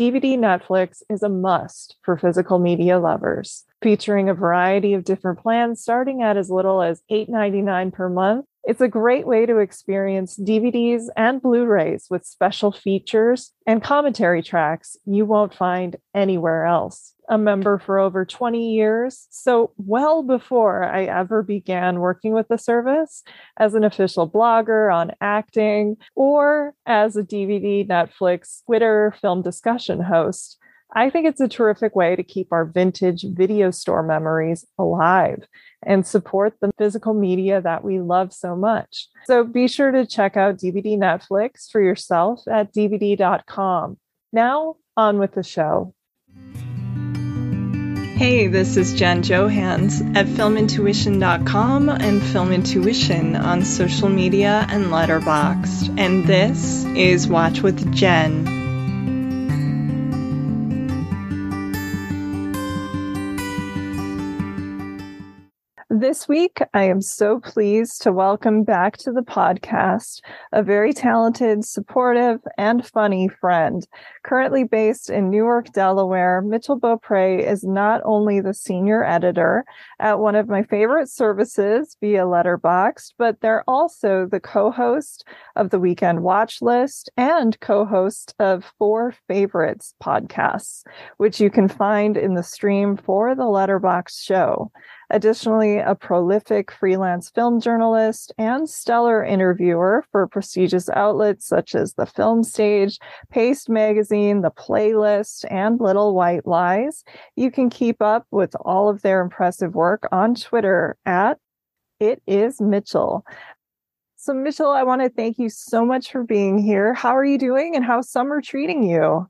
DVD Netflix is a must for physical media lovers, featuring a variety of different plans starting at as little as $8.99 per month. It's a great way to experience DVDs and Blu rays with special features and commentary tracks you won't find anywhere else a member for over 20 years. So, well before I ever began working with the service as an official blogger on acting or as a DVD, Netflix, Twitter film discussion host, I think it's a terrific way to keep our vintage video store memories alive and support the physical media that we love so much. So be sure to check out DVD Netflix for yourself at DVD.com. Now, on with the show. Hey, this is Jen Johans at filmintuition.com and Film Intuition on social media and Letterboxd. And this is Watch with Jen. This week, I am so pleased to welcome back to the podcast a very talented, supportive, and funny friend. Currently based in Newark, Delaware, Mitchell Beaupre is not only the senior editor at one of my favorite services via Letterboxd, but they're also the co host of the Weekend Watch List and co host of Four Favorites podcasts, which you can find in the stream for the Letterboxd show. Additionally, a prolific freelance film journalist and stellar interviewer for prestigious outlets such as The Film Stage, Paste Magazine, The Playlist, and Little White Lies. You can keep up with all of their impressive work on Twitter at It Is Mitchell. So, Mitchell, I want to thank you so much for being here. How are you doing and how's summer treating you?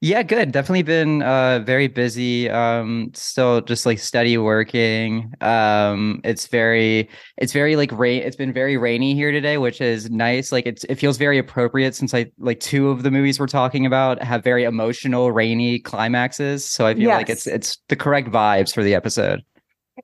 Yeah, good. Definitely been uh very busy. Um still just like steady working. Um it's very it's very like rain it's been very rainy here today, which is nice. Like it's it feels very appropriate since I like two of the movies we're talking about have very emotional rainy climaxes. So I feel yes. like it's it's the correct vibes for the episode.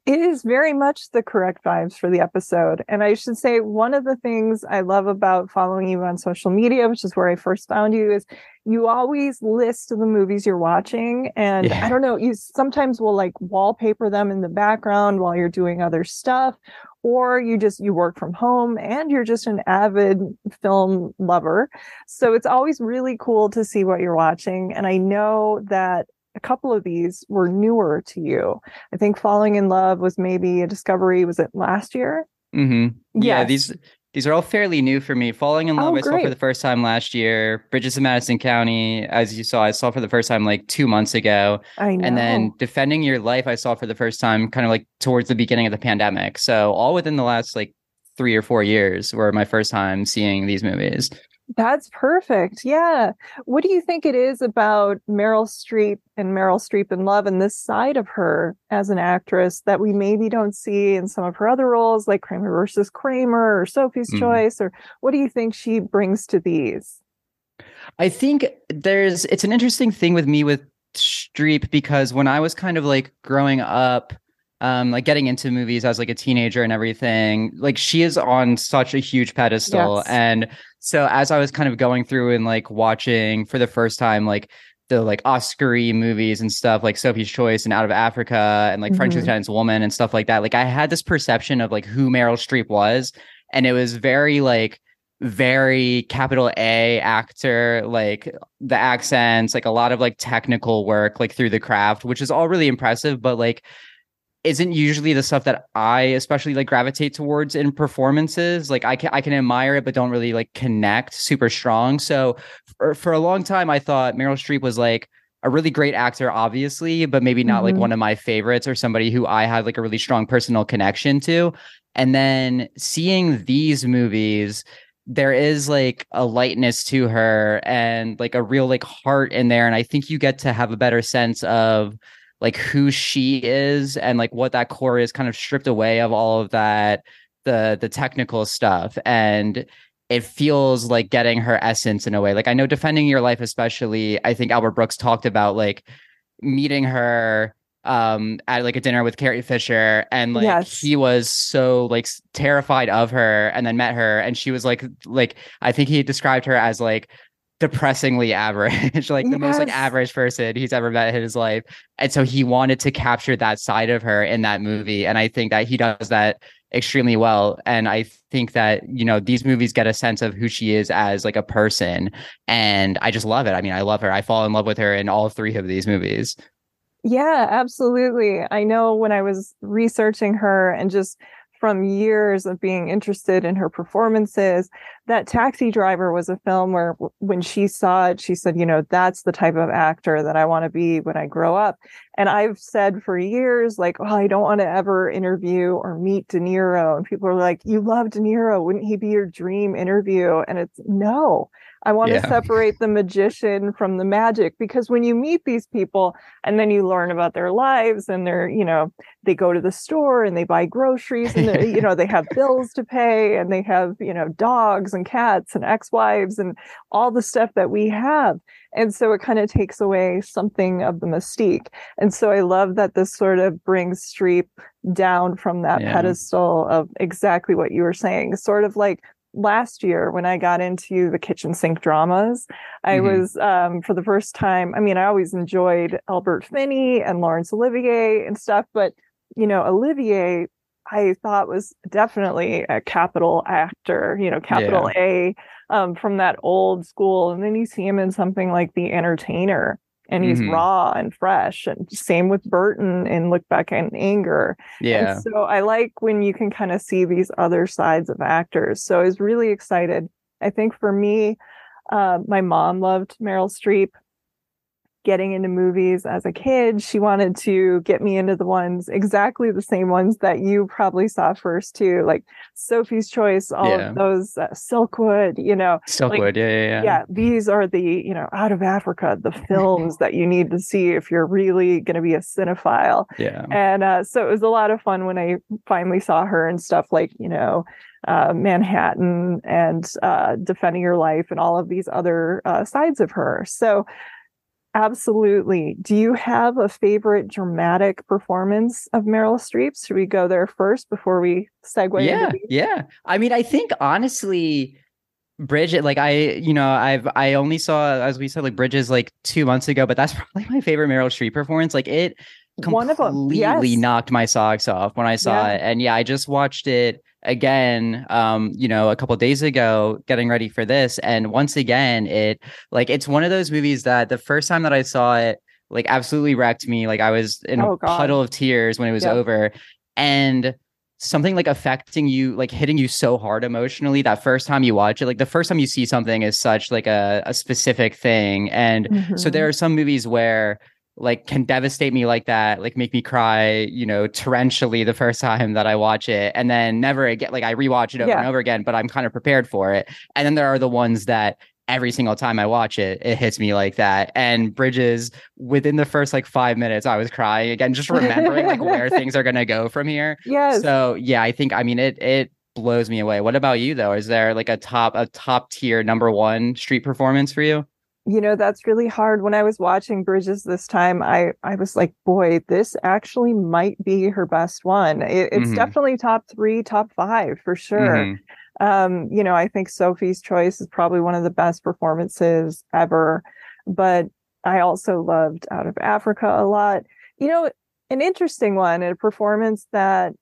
It is very much the correct vibes for the episode. And I should say, one of the things I love about following you on social media, which is where I first found you, is you always list the movies you're watching. And yeah. I don't know, you sometimes will like wallpaper them in the background while you're doing other stuff. Or you just you work from home and you're just an avid film lover. So it's always really cool to see what you're watching. And I know that a couple of these were newer to you. I think Falling in Love was maybe a discovery. Was it last year? Mm-hmm. Yeah, yes. these these are all fairly new for me. Falling in Love, oh, I saw for the first time last year. Bridges of Madison County, as you saw, I saw for the first time like two months ago. I know. And then Defending Your Life, I saw for the first time kind of like towards the beginning of the pandemic. So all within the last like three or four years were my first time seeing these movies. That's perfect. Yeah. What do you think it is about Meryl Streep and Meryl Streep in Love and this side of her as an actress that we maybe don't see in some of her other roles, like Kramer versus Kramer or Sophie's mm. Choice? Or what do you think she brings to these? I think there's, it's an interesting thing with me with Streep because when I was kind of like growing up, um, like getting into movies as like a teenager and everything, like she is on such a huge pedestal. Yes. And so as I was kind of going through and like watching for the first time, like the like Oscar-y movies and stuff like Sophie's Choice and Out of Africa and like mm-hmm. French Lieutenant's Woman and stuff like that. Like I had this perception of like who Meryl Streep was, and it was very like very capital A actor, like the accents, like a lot of like technical work, like through the craft, which is all really impressive. But like isn't usually the stuff that I especially like gravitate towards in performances. Like I can I can admire it, but don't really like connect super strong. So for, for a long time, I thought Meryl Streep was like a really great actor, obviously, but maybe not mm-hmm. like one of my favorites or somebody who I had like a really strong personal connection to. And then seeing these movies there is like a lightness to her and like a real like heart in there and i think you get to have a better sense of like who she is and like what that core is kind of stripped away of all of that the the technical stuff. And it feels like getting her essence in a way. Like i know defending your life especially i think albert brooks talked about like meeting her um at like a dinner with carrie fisher and like Yes. he was so like terrified of her and then met her. And she was like like i think he described her as like depressingly average like the most like average person he's ever met in his life. And so he wanted to capture that side of her in that movie and i think that he does that extremely well. And i think that you know these movies get a sense of who she is as like a person and i just love it. I mean i love her. I fall in love with her in all three of these movies. Yeah, absolutely. I know when I was researching her and just from years of being interested in her performances, that Taxi Driver was a film where when she saw it, she said, you know, that's the type of actor that I want to be when I grow up. And I've said for years, like, oh, I don't want to ever interview or meet De Niro. And people are like, you love De Niro. Wouldn't he be your dream interview? And it's no. I want Yeah. to separate the magician from the magic because when you meet these people and then you learn about their lives and they're, you know, they go to the store and they buy groceries and they're, you know, they have bills to pay and they have, you know, dogs and cats and ex-wives and all the stuff that we have. And so it kind of takes away something of the mystique. And so I love that this sort of brings Streep down from that Yeah. pedestal of exactly what you were saying, sort of like last year when I got into the kitchen sink dramas, I Mhm. was um, for the first time. I mean, I always enjoyed Albert Finney and Laurence Olivier and stuff, but you know, Olivier, I thought was definitely a capital actor. You know, capital A um, from that old school, and then you see him in something like The Entertainer. And he's Mhm. raw and fresh, and same with Burton in Look Back in Anger. yeah And so I like when you can kind of see these other sides of actors. So I was really excited. I think for me, uh, my mom loved Meryl Streep. Getting into movies as a kid, she wanted to get me into the ones exactly the same ones that you probably saw first too, like Sophie's Choice, all Yeah. of those, uh, Silkwood. You know, Silkwood, yeah, yeah, yeah. yeah, these are the, you know, out of Africa, the films that you need to see if you're really going to be a cinephile. Yeah. And uh, so it was a lot of fun when I finally saw her and stuff like, you know, uh, Manhattan and uh, Defending Your Life and all of these other uh, sides of her. So, absolutely. Do you have a favorite dramatic performance of Meryl Streep? Should we go there first before we segue? yeah, yeah. I mean, I think honestly, Bridges, like I, you know, I've I only saw as we said like Bridges like two months ago, but that's probably my favorite Meryl Streep performance. Like it One of them. completely Yes. knocked my socks off when I saw Yeah. it. And yeah, I just watched it again um you know a couple days ago getting ready for this and once again it like it's one of those movies that the first time that I saw it like absolutely wrecked me like I was in Oh, a God. puddle of tears when it was Yep. over and something like affecting you like hitting you so hard emotionally that first time you watch it like the first time you see something is such like a, a specific thing and so Mhm. there are some movies where like can devastate me like that like make me cry you know torrentially the first time that i watch it and then never again like i rewatch it over Yeah. and over again but i'm kind of prepared for it. And then there are the ones that every single time i watch it it hits me like that. And bridges within the first like five minutes i was crying again just remembering like where things are going to go from here. Yes. so yeah i think i mean it it blows me away. What about you though? Is there like a top a top tier number one Streep performance for you you know that's really hard when i was watching bridges this time i i was like boy this actually might be her best one it, it's Mhm. definitely top three top five for sure Mhm. um you know i think sophie's choice is probably one of the best performances ever but i also loved out of africa a lot you know an interesting one a performance that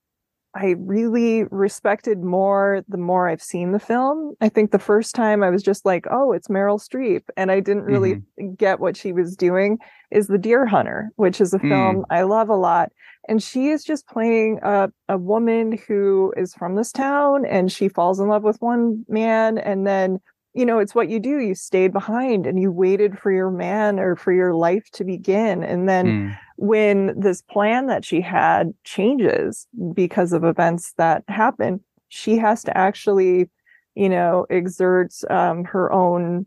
I really respected more the more I've seen the film. I think the first time I was just like, oh, it's Meryl Streep. And I didn't really get what she was doing is The Deer Hunter, which is a Mm. film I love a lot. And she is just playing a, a woman who is from this town and she falls in love with one man. And then, you know, it's what you do. You stayed behind and you waited for your man or for your life to begin. And then Mm. when this plan that she had changes because of events that happen, she has to actually you know, exert um, her own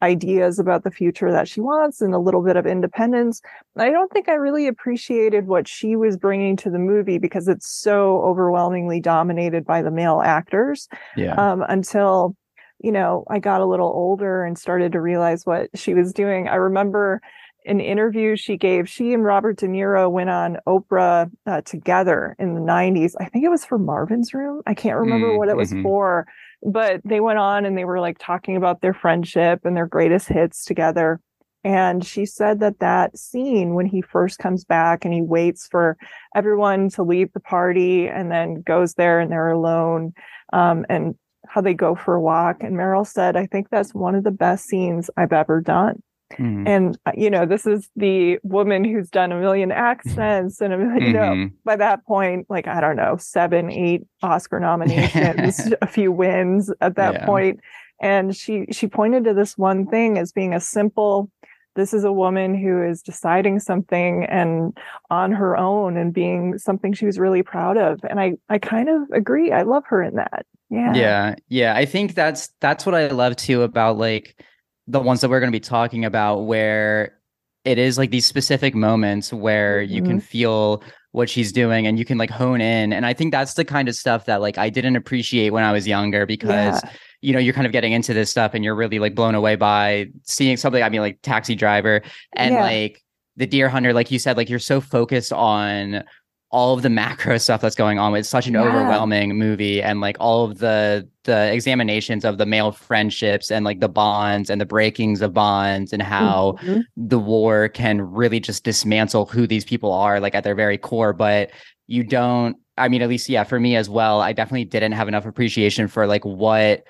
ideas about the future that she wants and a little bit of independence. I don't think I really appreciated what she was bringing to the movie because it's so overwhelmingly dominated by the male actors. Yeah. Um, until, you know, I got a little older and started to realize what she was doing. I remember an interview she gave. She and Robert De Niro went on Oprah uh, together in the 90s. I think it was for Marvin's Room. I can't remember Mm, what it was mhm. for, but they went on and they were like talking about their friendship and their greatest hits together. And she said that that scene when he first comes back and he waits for everyone to leave the party and then goes there and they're alone um, and how they go for a walk. And Meryl said, I think that's one of the best scenes I've ever done. Mhm. And uh, you know, this is the woman who's done a million accents and a million, you know, Mhm. by that point, like I don't know, seven, eight Oscar nominations, a few wins at that Yeah. point. And she she pointed to this one thing as being a simple. This is a woman who is deciding something and on her own and being something she was really proud of. And I I kind of agree. I love her in that. Yeah. yeah yeah i think that's that's what i love too about like the ones that we're going to be talking about where it is like these specific moments where you can mm-hmm. feel what she's doing and you can like hone in and i think that's the kind of stuff that like i didn't appreciate when i was younger because Yeah. You know you're kind of getting into this stuff and you're really like blown away by seeing something i mean like taxi driver and Yeah. like the deer hunter like you said like you're so focused on all of the macro stuff that's going on. It's such an Yeah. overwhelming movie, and like all of the the examinations of the male friendships and like the bonds and the breakings of bonds and how Mhm. the war can really just dismantle who these people are, like at their very core. But you don't. I mean, at least yeah, for me as well. I definitely didn't have enough appreciation for like what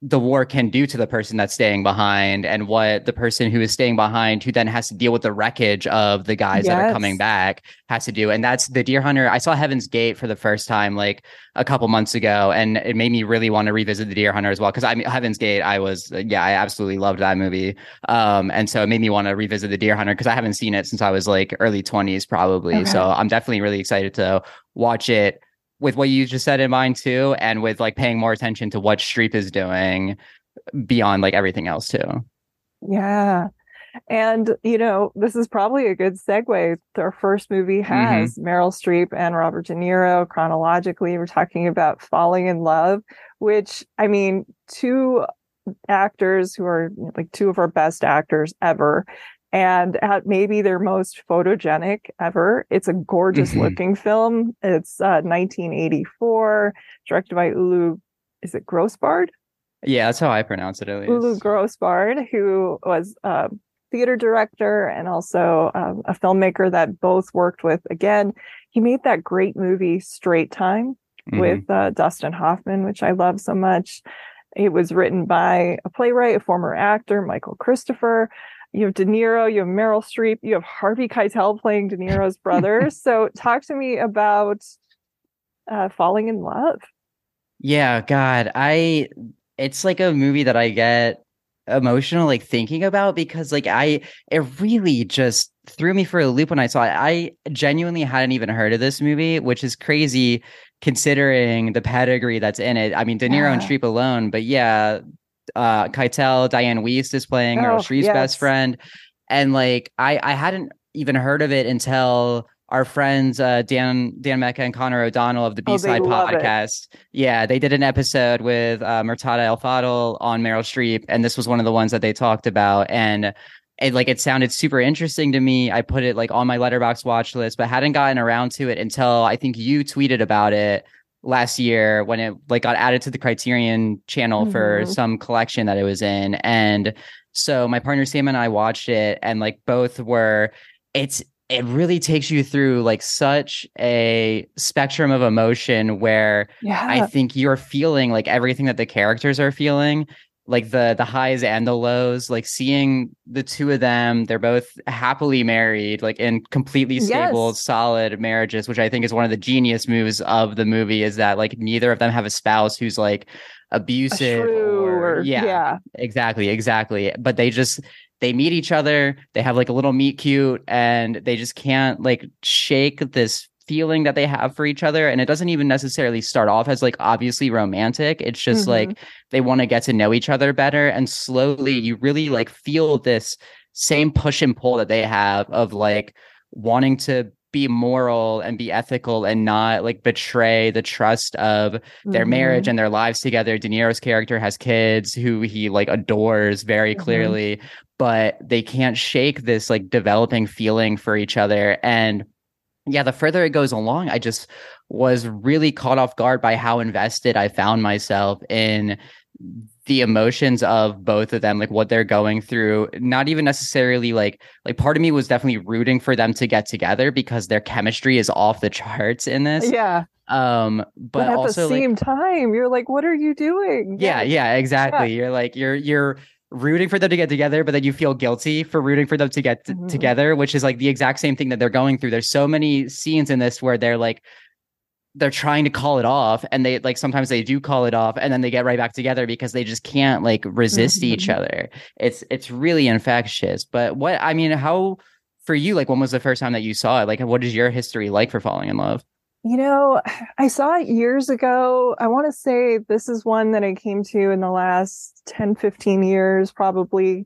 the war can do to the person that's staying behind and what the person who is staying behind who then has to deal with the wreckage of the guys that are coming back has to do. And that's the deer hunter i saw heaven's gate for the first time like a couple months ago and it made me really want to revisit the deer hunter as well because i mean heaven's gate i was yeah i absolutely loved that movie. Um and so it made me want to revisit the deer hunter because i haven't seen it since i was like early 20s probably. Okay. so i'm definitely really excited to watch it with what you just said in mind too, and with like paying more attention to what Streep is doing beyond like everything else too. Yeah. And, you know, this is probably a good segue. Our first movie mm-hmm. has Meryl Streep and Robert De Niro chronologically. We're talking about Falling in Love, which, I mean, two actors who are like two of our best actors ever. And at maybe their most photogenic ever. It's a gorgeous Mhm. looking film. It's uh, 1984, directed by Ulu. Is it Grosbard? Yeah, that's how I pronounce it at least. Ulu Grosbard, who was a theater director and also um, a filmmaker that both worked with. Again, he made that great movie Straight Time Mhm. with uh, Dustin Hoffman, which I love so much. It was written by a playwright, a former actor, Michael Christopher. You have De Niro, you have Meryl Streep, you have Harvey Keitel playing De Niro's brother. so, talk to me about uh, falling in love. Yeah, God, I it's like a movie that I get emotional like thinking about because like I it really just threw me for a loop when I saw it. I genuinely hadn't even heard of this movie, which is crazy considering the pedigree that's in it. I mean, De Niro and Streep alone, but yeah, uh Keitel, Diane Wiest is playing Meryl Oh, Streep's yes. best friend. And like I I hadn't even heard of it until our friends uh Dan Dan Mecca and Connor O'Donnell of the Oh, B-side love it. podcast. Yeah, they did an episode with uh, Murtada Elfadl on Meryl Streep, and this was one of the ones that they talked about. And it like it sounded super interesting to me. I put it like on my Letterboxd watch list, but hadn't gotten around to it until I think you tweeted about it last year when it like got added to the Criterion channel for Mhm. some collection that it was in. And so my partner Sam and I watched it, and like both were it's it really takes you through like such a spectrum of emotion where Yeah. I think you're feeling like everything that the characters are feeling, like the the highs and the lows, like seeing the two of them, they're both happily married, like in completely stable, Yes. solid marriages, which I think is one of the genius moves of the movie is that like neither of them have a spouse who's like abusive or, or, yeah, yeah. exactly exactly but they just they meet each other they have like a little meet cute and they just can't like shake this feeling that they have for each other and it doesn't even necessarily start off as like obviously romantic it's just mm-hmm. like they want to get to know each other better and slowly you really like feel this same push and pull that they have of like wanting to be moral and be ethical and not like betray the trust of their mm-hmm. marriage and their lives together. De Niro's character has kids who he like adores very mm-hmm. clearly, but they can't shake this like developing feeling for each other. And yeah, the further it goes along, I just was really caught off guard by how invested I found myself in the emotions of both of them like what they're going through not even necessarily like like part of me was definitely rooting for them to get together because their chemistry is off the charts in this. Yeah. Um but, but at also the same like, time you're like what are you doing? Yeah yeah, yeah exactly. Yeah. you're like you're you're rooting for them to get together but then you feel guilty for rooting for them to get t- mm-hmm. together which is like the exact same thing that they're going through. There's so many scenes in this where they're like they're trying to call it off and they like sometimes they do call it off and then they get right back together because they just can't like resist mm-hmm. each other. It's it's really infectious. But what i mean how for you like when was the first time that you saw it? Like what is your history like for falling in love you know i saw it years ago i want to say this is one that i came to in the last 10 15 years probably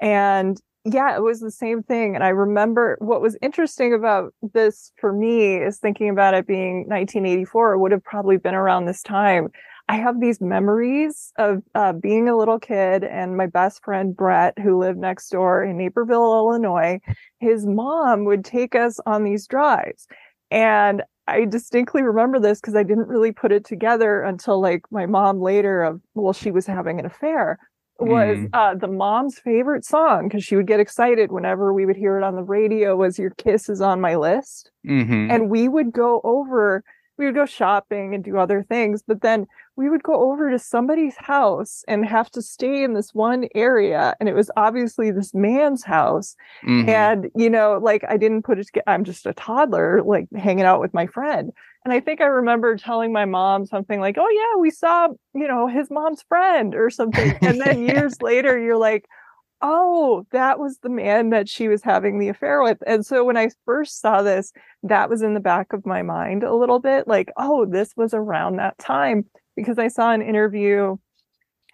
and yeah, it was the same thing. And I remember what was interesting about this for me is thinking about it being 1984, it would have probably been around this time. I have these memories of uh, being a little kid and my best friend Brett, who lived next door in Naperville, Illinois. His mom would take us on these drives. And I distinctly remember this because I didn't really put it together until like my mom later of, well, she was having an affair was mm. uh, the mom's favorite song because she would get excited whenever we would hear it on the radio was your kiss is on my list mm-hmm. and we would go over we would go shopping and do other things but then we would go over to somebody's house and have to stay in this one area and it was obviously this man's house mm-hmm. and you know like i didn't put it i'm just a toddler like hanging out with my friend and I think I remember telling my mom something like, oh, yeah, we saw, you know, his mom's friend or something. And then years later, you're like, oh, that was the man that she was having the affair with. And so when I first saw this, that was in the back of my mind a little bit like, oh, this was around that time because I saw an interview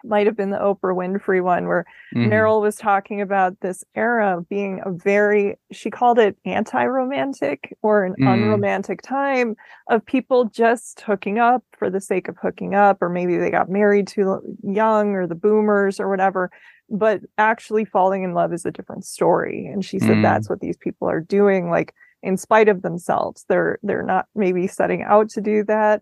might have been the Oprah Winfrey one where mm-hmm. Meryl was talking about this era being a very, she called it anti romantic or an mm. unromantic time of people just hooking up for the sake of hooking up, or maybe they got married too young or the boomers or whatever. But actually falling in love is a different story. And she said mm. that's what these people are doing, like in spite of themselves. They're they're not maybe setting out to do that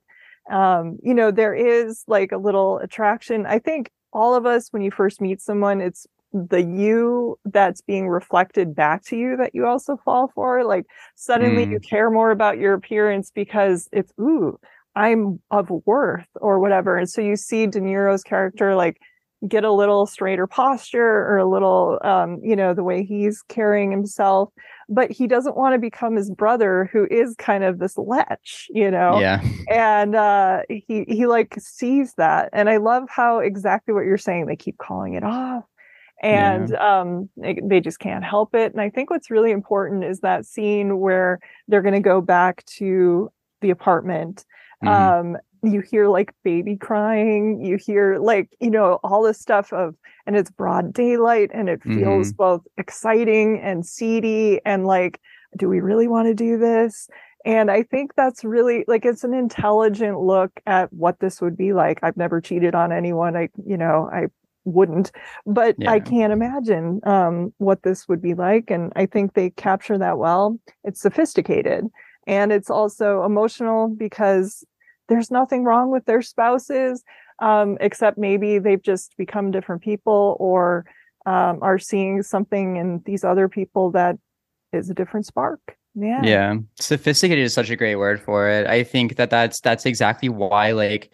um, you know, there is like a little attraction. I think all of us, when you first meet someone, it's the you that's being reflected back to you that you also fall for. Like suddenly mm. you care more about your appearance because it's, ooh, I'm of worth or whatever. And so you see De Niro's character like get a little straighter posture or a little um, you know the way he's carrying himself. But he doesn't want to become his brother who is kind of this lech you know? Yeah. And uh he he like sees that. And i love how exactly what you're saying they keep calling it off. And yeah. um they, they just can't help it. And i think what's really important is that scene where they're going to go back to the apartment mm-hmm. um you hear like baby crying you hear like you know all this stuff of and it's broad daylight and it feels mm-hmm. both exciting and seedy and like do we really want to do this and i think that's really like it's an intelligent look at what this would be like i've never cheated on anyone i you know i wouldn't but yeah. i can't imagine um, what this would be like and i think they capture that well it's sophisticated and it's also emotional because there's nothing wrong with their spouses, um, except maybe they've just become different people or um, are seeing something in these other people that is a different spark. Yeah. Yeah. Sophisticated is such a great word for it. I think that that's that's exactly why like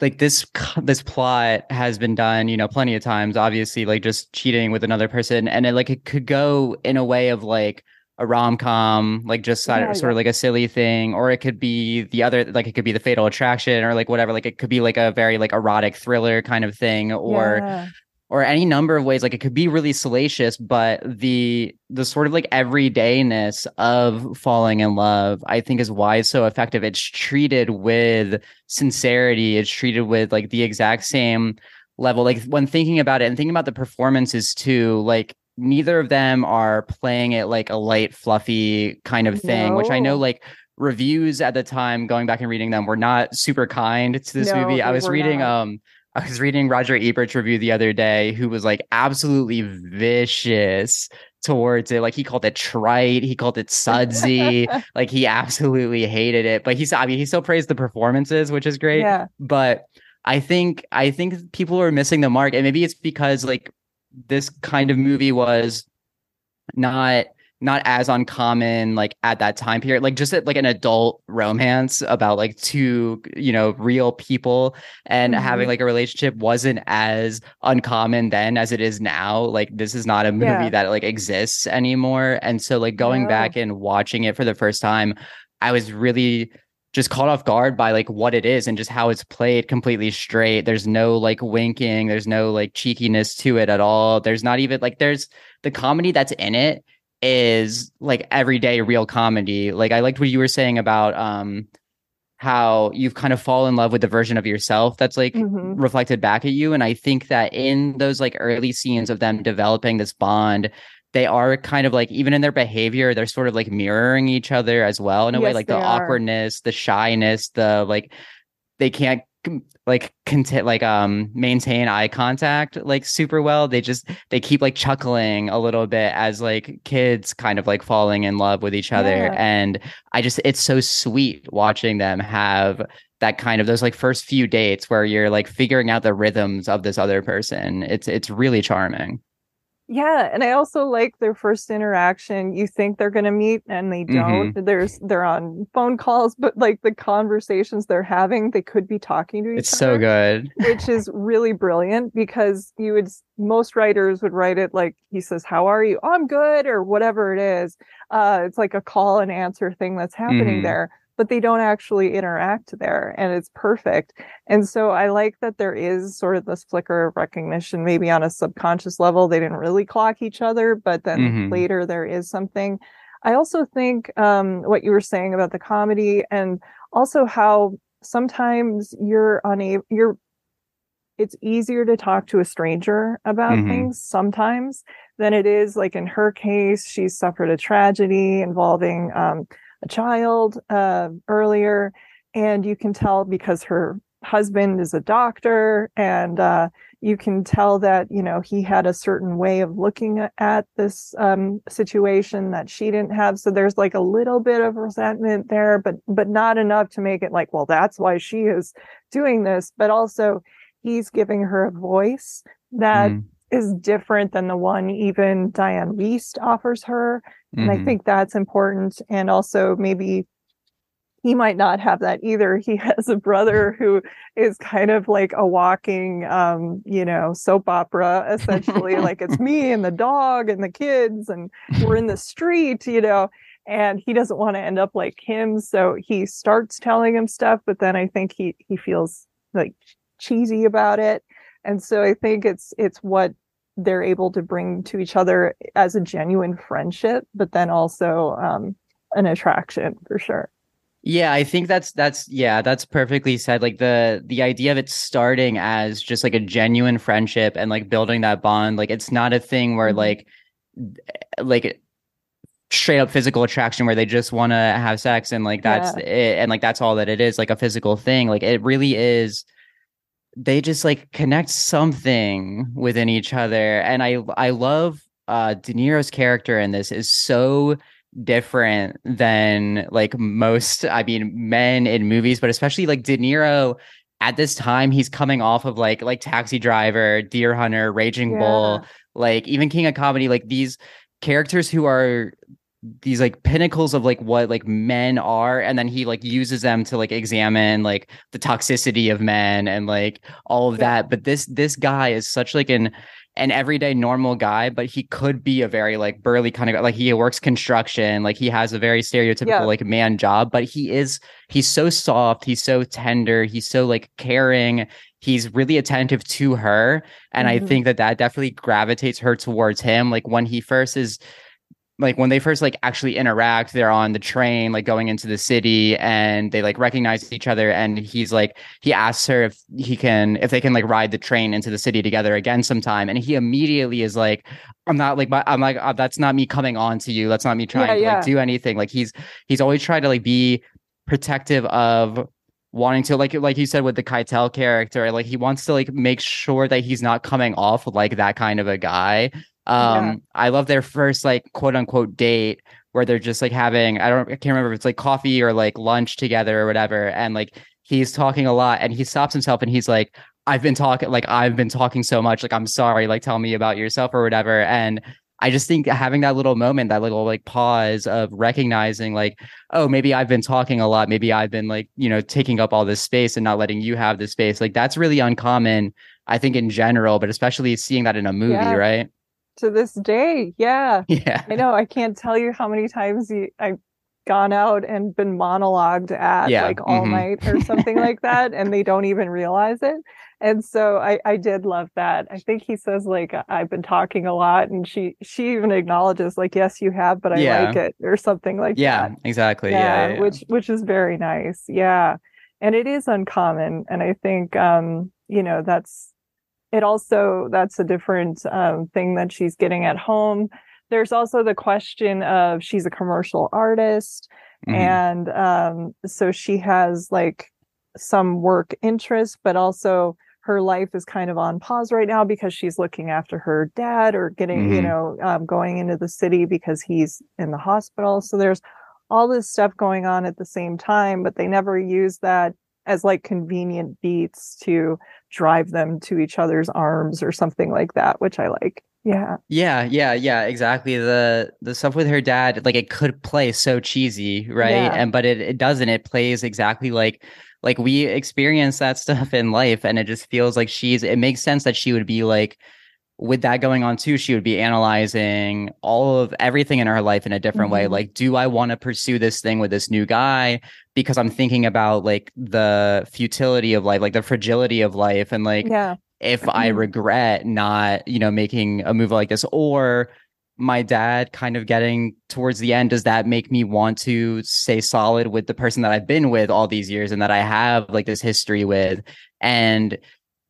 like this this plot has been done you know plenty of times obviously like just cheating with another person and it like it could go in a way of like a rom com, like just yeah, sort yeah. of like a silly thing, or it could be the other, like it could be the Fatal Attraction, or like whatever. Like it could be like a very like erotic thriller kind of thing, or yeah. or any number of ways like it could be really salacious but the the sort of like everydayness of falling in love i think is why it's so effective it's treated with sincerity it's treated with like the exact same level like when thinking about it and thinking about the performances too like neither of them are playing it like a light fluffy kind of thing no. which i know like reviews at the time going back and reading them were not super kind to this no, movie i was reading not. um I was reading Roger Ebert's review the other day, who was like absolutely vicious towards it. Like he called it trite, he called it sudsy. like he absolutely hated it. But he's I mean he still praised the performances, which is great. Yeah. But I think I think people are missing the mark. And maybe it's because like this kind of movie was not not as uncommon like at that time period like just like an adult romance about like two you know real people and mm-hmm. having like a relationship wasn't as uncommon then as it is now like this is not a movie yeah. that like exists anymore and so like going back and watching it for the first time i was really just caught off guard by like what it is and just how it's played completely straight. There's no like winking, there's no like cheekiness to it at all. There's not even like there's the comedy that's in it is like everyday real comedy. Like I liked what you were saying about um how you've kind of fallen in love with the version of yourself that's like mm-hmm. reflected back at you and I think that in those like early scenes of them developing this bond they are kind of like even in their behavior they're sort of like mirroring each other as well in a yes, way like the are. awkwardness the shyness the like they can't like content like um maintain eye contact like super well they just they keep like chuckling a little bit as like kids kind of like falling in love with each other yeah. and i just it's so sweet watching them have that kind of those like first few dates where you're like figuring out the rhythms of this other person it's it's really charming yeah, and I also like their first interaction. You think they're going to meet and they don't. Mm-hmm. There's they're on phone calls, but like the conversations they're having, they could be talking to each it's other. It's so good. which is really brilliant because you would most writers would write it like he says, "How are you?" Oh, "I'm good," or whatever it is. Uh, it's like a call and answer thing that's happening mm-hmm. there but they don't actually interact there and it's perfect. And so I like that there is sort of this flicker of recognition, maybe on a subconscious level. They didn't really clock each other, but then mm-hmm. later there is something. I also think um, what you were saying about the comedy and also how sometimes you're unable, you're, it's easier to talk to a stranger about mm-hmm. things sometimes than it is like in her case, she suffered a tragedy involving um, a child uh, earlier, and you can tell because her husband is a doctor, and uh, you can tell that you know he had a certain way of looking at this um, situation that she didn't have. So there's like a little bit of resentment there, but but not enough to make it like, well, that's why she is doing this. But also, he's giving her a voice that mm. Is different than the one even Diane Wiest offers her and mm-hmm. I think that's important. And also maybe he might not have that either. He has a brother who is kind of like a walking, um, you know, soap opera, essentially. like it's me and the dog and the kids, and we're in the street, you know, and he doesn't want to end up like him. So he starts telling him stuff, but then I think he he feels like cheesy about it. And so I think it's it's what they're able to bring to each other as a genuine friendship, but then also um, an attraction for sure. Yeah, I think that's that's yeah, that's perfectly said. Like the the idea of it starting as just like a genuine friendship and like building that bond, like it's not a thing where mm-hmm. like like straight up physical attraction where they just want to have sex and like that's yeah. it and like that's all that it is, like a physical thing. Like it really is they just like connect something within each other and i i love uh de niro's character in this is so different than like most i mean men in movies but especially like de niro at this time he's coming off of like like taxi driver deer hunter raging yeah. bull like even king of comedy like these characters who are these like pinnacles of like what like men are and then he like uses them to like examine like the toxicity of men and like all of that but this this guy is such like an an everyday normal guy, but he could be a very like burly kind of guy. Like he works construction, like he has a very stereotypical yeah. like man job, but he is he's so soft, he's so tender, he's so like caring. He's really attentive to her, and mm-hmm. I think that that definitely gravitates her towards him. Like when he first is like when they first like actually interact they're on the train like going into the city and they like recognize each other and he's like he asks her if he can if they can like ride the train into the city together again sometime and he immediately is like i'm not like i'm like oh, that's not me coming on to you that's not me trying yeah, to yeah. like do anything like he's he's always trying to like be protective of wanting to like like you said with the Keitel character like he wants to like make sure that he's not coming off like that kind of a guy um, yeah. I love their first like quote unquote date where they're just like having I don't I can't remember if it's like coffee or like lunch together or whatever, and like he's talking a lot and he stops himself and he's like, I've been talking like I've been talking so much, like I'm sorry, like tell me about yourself or whatever. And I just think having that little moment, that little like pause of recognizing like, oh, maybe I've been talking a lot. Maybe I've been like, you know, taking up all this space and not letting you have the space. Like that's really uncommon, I think, in general, but especially seeing that in a movie, yeah. right? To this day. Yeah. Yeah. I know. I can't tell you how many times you, I've gone out and been monologued at yeah. like all mm-hmm. night or something like that. And they don't even realize it. And so I, I did love that. I think he says like I've been talking a lot and she she even acknowledges like yes you have but I yeah. like it or something like that. yeah, that. Exactly. Yeah, yeah, which which is very nice. Yeah. And it is uncommon and I think um you know that's it also that's a different um, thing that she's getting at home there's also the question of she's a commercial artist mm-hmm. and um, so she has like some work interest but also her life is kind of on pause right now because she's looking after her dad or getting mm-hmm. you know um, going into the city because he's in the hospital so there's all this stuff going on at the same time but they never use that as like convenient beats to drive them to each other's arms or something like that, which I like. Yeah. Yeah, yeah, yeah, exactly. The the stuff with her dad, like it could play so cheesy, right? Yeah. And but it, it doesn't. It plays exactly like like we experience that stuff in life and it just feels like she's it makes sense that she would be like with that going on too, she would be analyzing all of everything in her life in a different mm-hmm. way. Like, do I want to pursue this thing with this new guy? Because I'm thinking about like the futility of life, like the fragility of life, and like yeah. if I mm-hmm. regret not, you know, making a move like this, or my dad kind of getting towards the end, does that make me want to stay solid with the person that I've been with all these years and that I have like this history with? And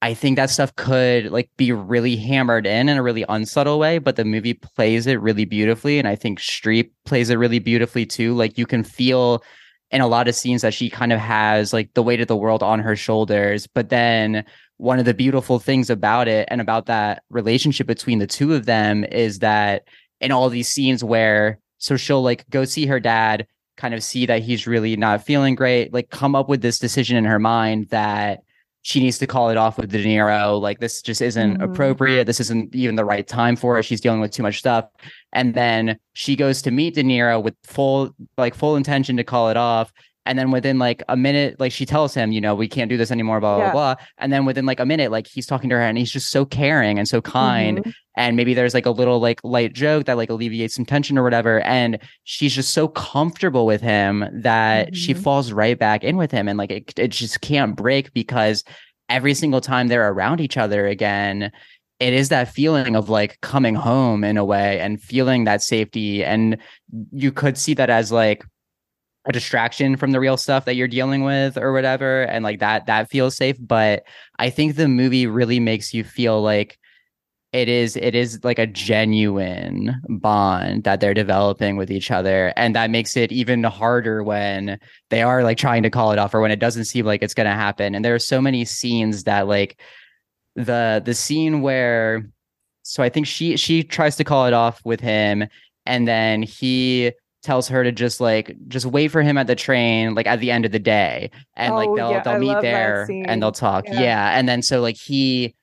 I think that stuff could like be really hammered in in a really unsubtle way, but the movie plays it really beautifully. And I think Streep plays it really beautifully too. Like you can feel in a lot of scenes that she kind of has like the weight of the world on her shoulders. But then one of the beautiful things about it and about that relationship between the two of them is that in all these scenes where so she'll like go see her dad, kind of see that he's really not feeling great, like come up with this decision in her mind that she needs to call it off with De Niro. Like this just isn't mm-hmm. appropriate. This isn't even the right time for her. She's dealing with too much stuff. And then she goes to meet De Niro with full like full intention to call it off. And then within like a minute, like she tells him, you know, we can't do this anymore, blah, yeah. blah, blah. And then within like a minute, like he's talking to her and he's just so caring and so kind. Mm-hmm. And maybe there's like a little like light joke that like alleviates some tension or whatever. And she's just so comfortable with him that mm-hmm. she falls right back in with him. And like it, it just can't break because every single time they're around each other again, it is that feeling of like coming home in a way and feeling that safety. And you could see that as like, a distraction from the real stuff that you're dealing with or whatever and like that that feels safe but i think the movie really makes you feel like it is it is like a genuine bond that they're developing with each other and that makes it even harder when they are like trying to call it off or when it doesn't seem like it's going to happen and there are so many scenes that like the the scene where so i think she she tries to call it off with him and then he tells her to just like just wait for him at the train like at the end of the day. And oh, like they'll yeah, they'll I meet there and they'll talk. Yeah. yeah and then so like he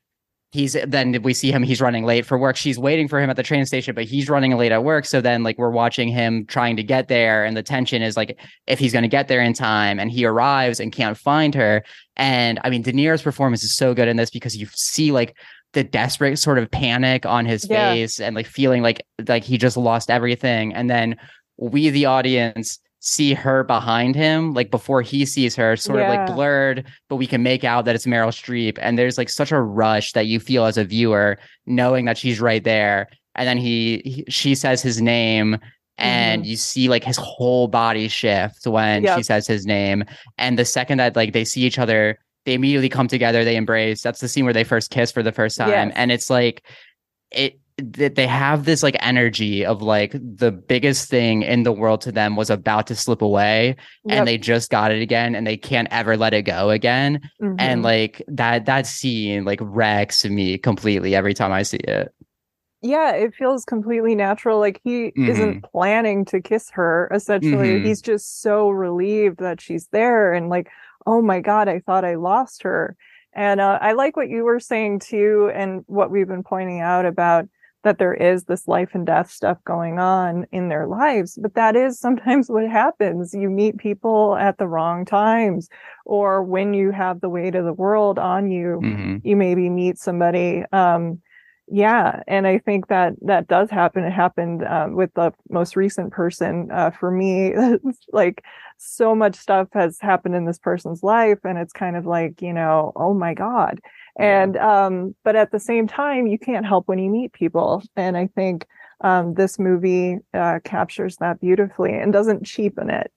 he's then we see him he's running late for work. She's waiting for him at the train station but he's running late at work. So then like we're watching him trying to get there and the tension is like if he's going to get there in time and he arrives and can't find her. And i mean de niro's performance is so good in this because you see like the desperate sort of panic on his Yeah. face and like feeling like like he just lost everything. And then we the audience see her behind him like before he sees her sort of like blurred but we can make out that it's Meryl Streep and there's like such a rush that you feel as a viewer knowing that she's right there and then he, he she says his name and mm-hmm. you see like his whole body shift when Yep. she says his name and the second that like they see each other they immediately come together they embrace that's the scene where they first kiss for the first time Yes. and it's like it that they have this like energy of like the biggest thing in the world to them was about to slip away Yep. and they just got it again and they can't ever let it go again and Mhm. like that that scene like wrecks me completely every time i see it yeah, it feels completely natural. Like he isn't planning to kiss her, essentially. Mhm. He's just so relieved that she's there and like, oh my God, I thought I lost her. And uh, I like what you were saying too, and what we've been pointing out about that there is this life and death stuff going on in their lives. But that is sometimes what happens. You meet people at the wrong times, or when you have the weight of the world on you, Mhm. you maybe meet somebody um yeah and i think that that does happen it happened um, with the most recent person uh, for me like so much stuff has happened in this person's life and it's kind of like you know oh my god and um but at the same time you can't help when you meet people and i think um this movie uh captures that beautifully and doesn't cheapen it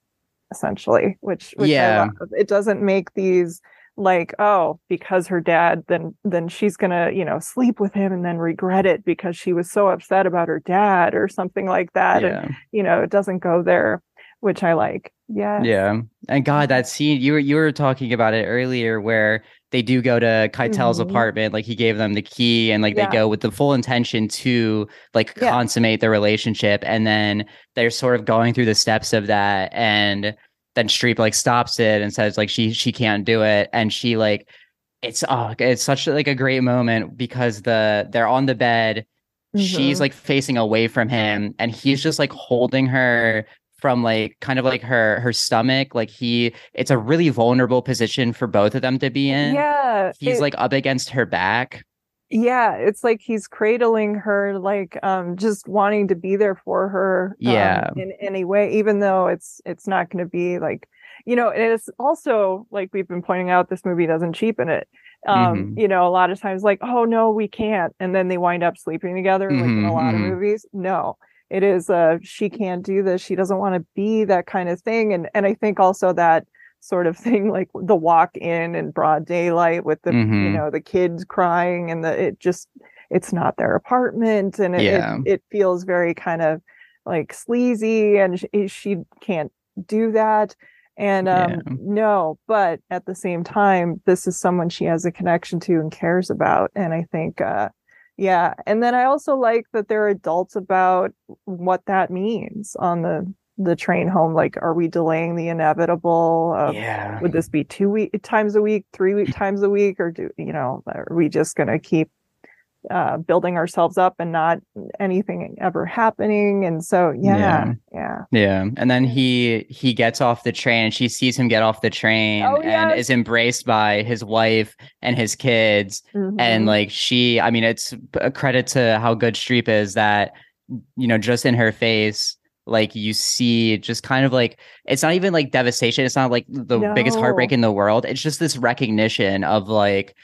essentially which which Yeah. I love. it doesn't make these like oh because her dad then then she's gonna you know sleep with him and then regret it because she was so upset about her dad or something like that and yeah you know it doesn't go there which i like yeah yeah and god that scene you were you were talking about it earlier where they do go to Keitel's Mhm. apartment like he gave them the key and like Yeah. they go with the full intention to like Yeah. consummate the relationship and then they're sort of going through the steps of that and then Streep like stops it and says like she she can't do it. And she like it's oh it's such like a great moment because the they're on the bed. She's Mhm. like facing away from him and he's just like holding her from like kind of like her her stomach. Like he it's a really vulnerable position for both of them to be in. Yeah he's it- like up against her back yeah it's like he's cradling her like um just wanting to be there for her um, Yeah. in any way even though it's it's not going to be like you know and it's also like we've been pointing out this movie doesn't cheapen it um Mhm. you know a lot of times like oh no we can't and then they wind up sleeping together like in a lot of movies no it is uh she can't do this she doesn't want to be that kind of thing and and i think also that sort of thing like the walk in in broad daylight with the you Mhm. know the kids crying and the it just it's not their apartment and it Yeah. it, it feels very kind of like sleazy and she, she can't do that and um Yeah. no but at the same time this is someone she has a connection to and cares about and i think uh yeah and then i also like that they're adults about what that means on the the train home like are we delaying the inevitable of yeah would this be two week times a week three week times a week or do you know are we just going to keep uh building ourselves up and not anything ever happening and so yeah yeah, yeah and then he he gets off the train and she sees him get off the train Oh, and yes. is embraced by his wife and his kids and Mhm. like she i mean it's a credit to how good streep is that you know just in her face like you see just kind of like it's not even like devastation it's not like the biggest heartbreak in the world it's just this recognition of like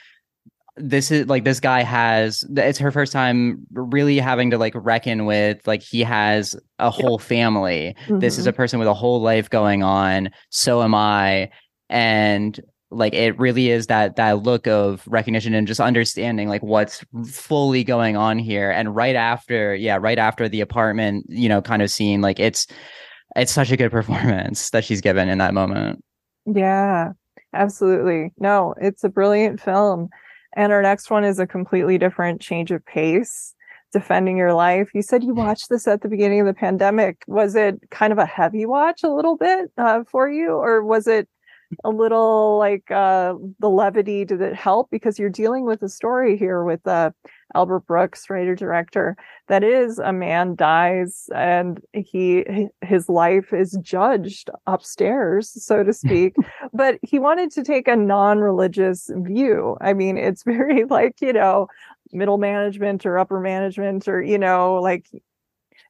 this is like this guy has it's her first time really having to like reckon with like he has a whole family this is a mm-hmm. person with a whole life going on so am i and like it really is that that look of recognition and just understanding like what's fully going on here and right after yeah right after the apartment you know kind of scene like it's it's such a good performance that she's given in that moment Yeah, absolutely. No, it's a brilliant film. And our next one is a completely different change of pace, defending your life. You said you watched this at the beginning of the pandemic. Was it kind of a heavy watch a little bit uh, for you, or was it a little like uh, the levity? Did it help? Because you're dealing with a story here with uh, Albert Brooks, writer director, that is a man dies and he his life is judged upstairs, so to speak. but he wanted to take a non-religious view. I mean, it's very like, you know, middle management or upper management or you know like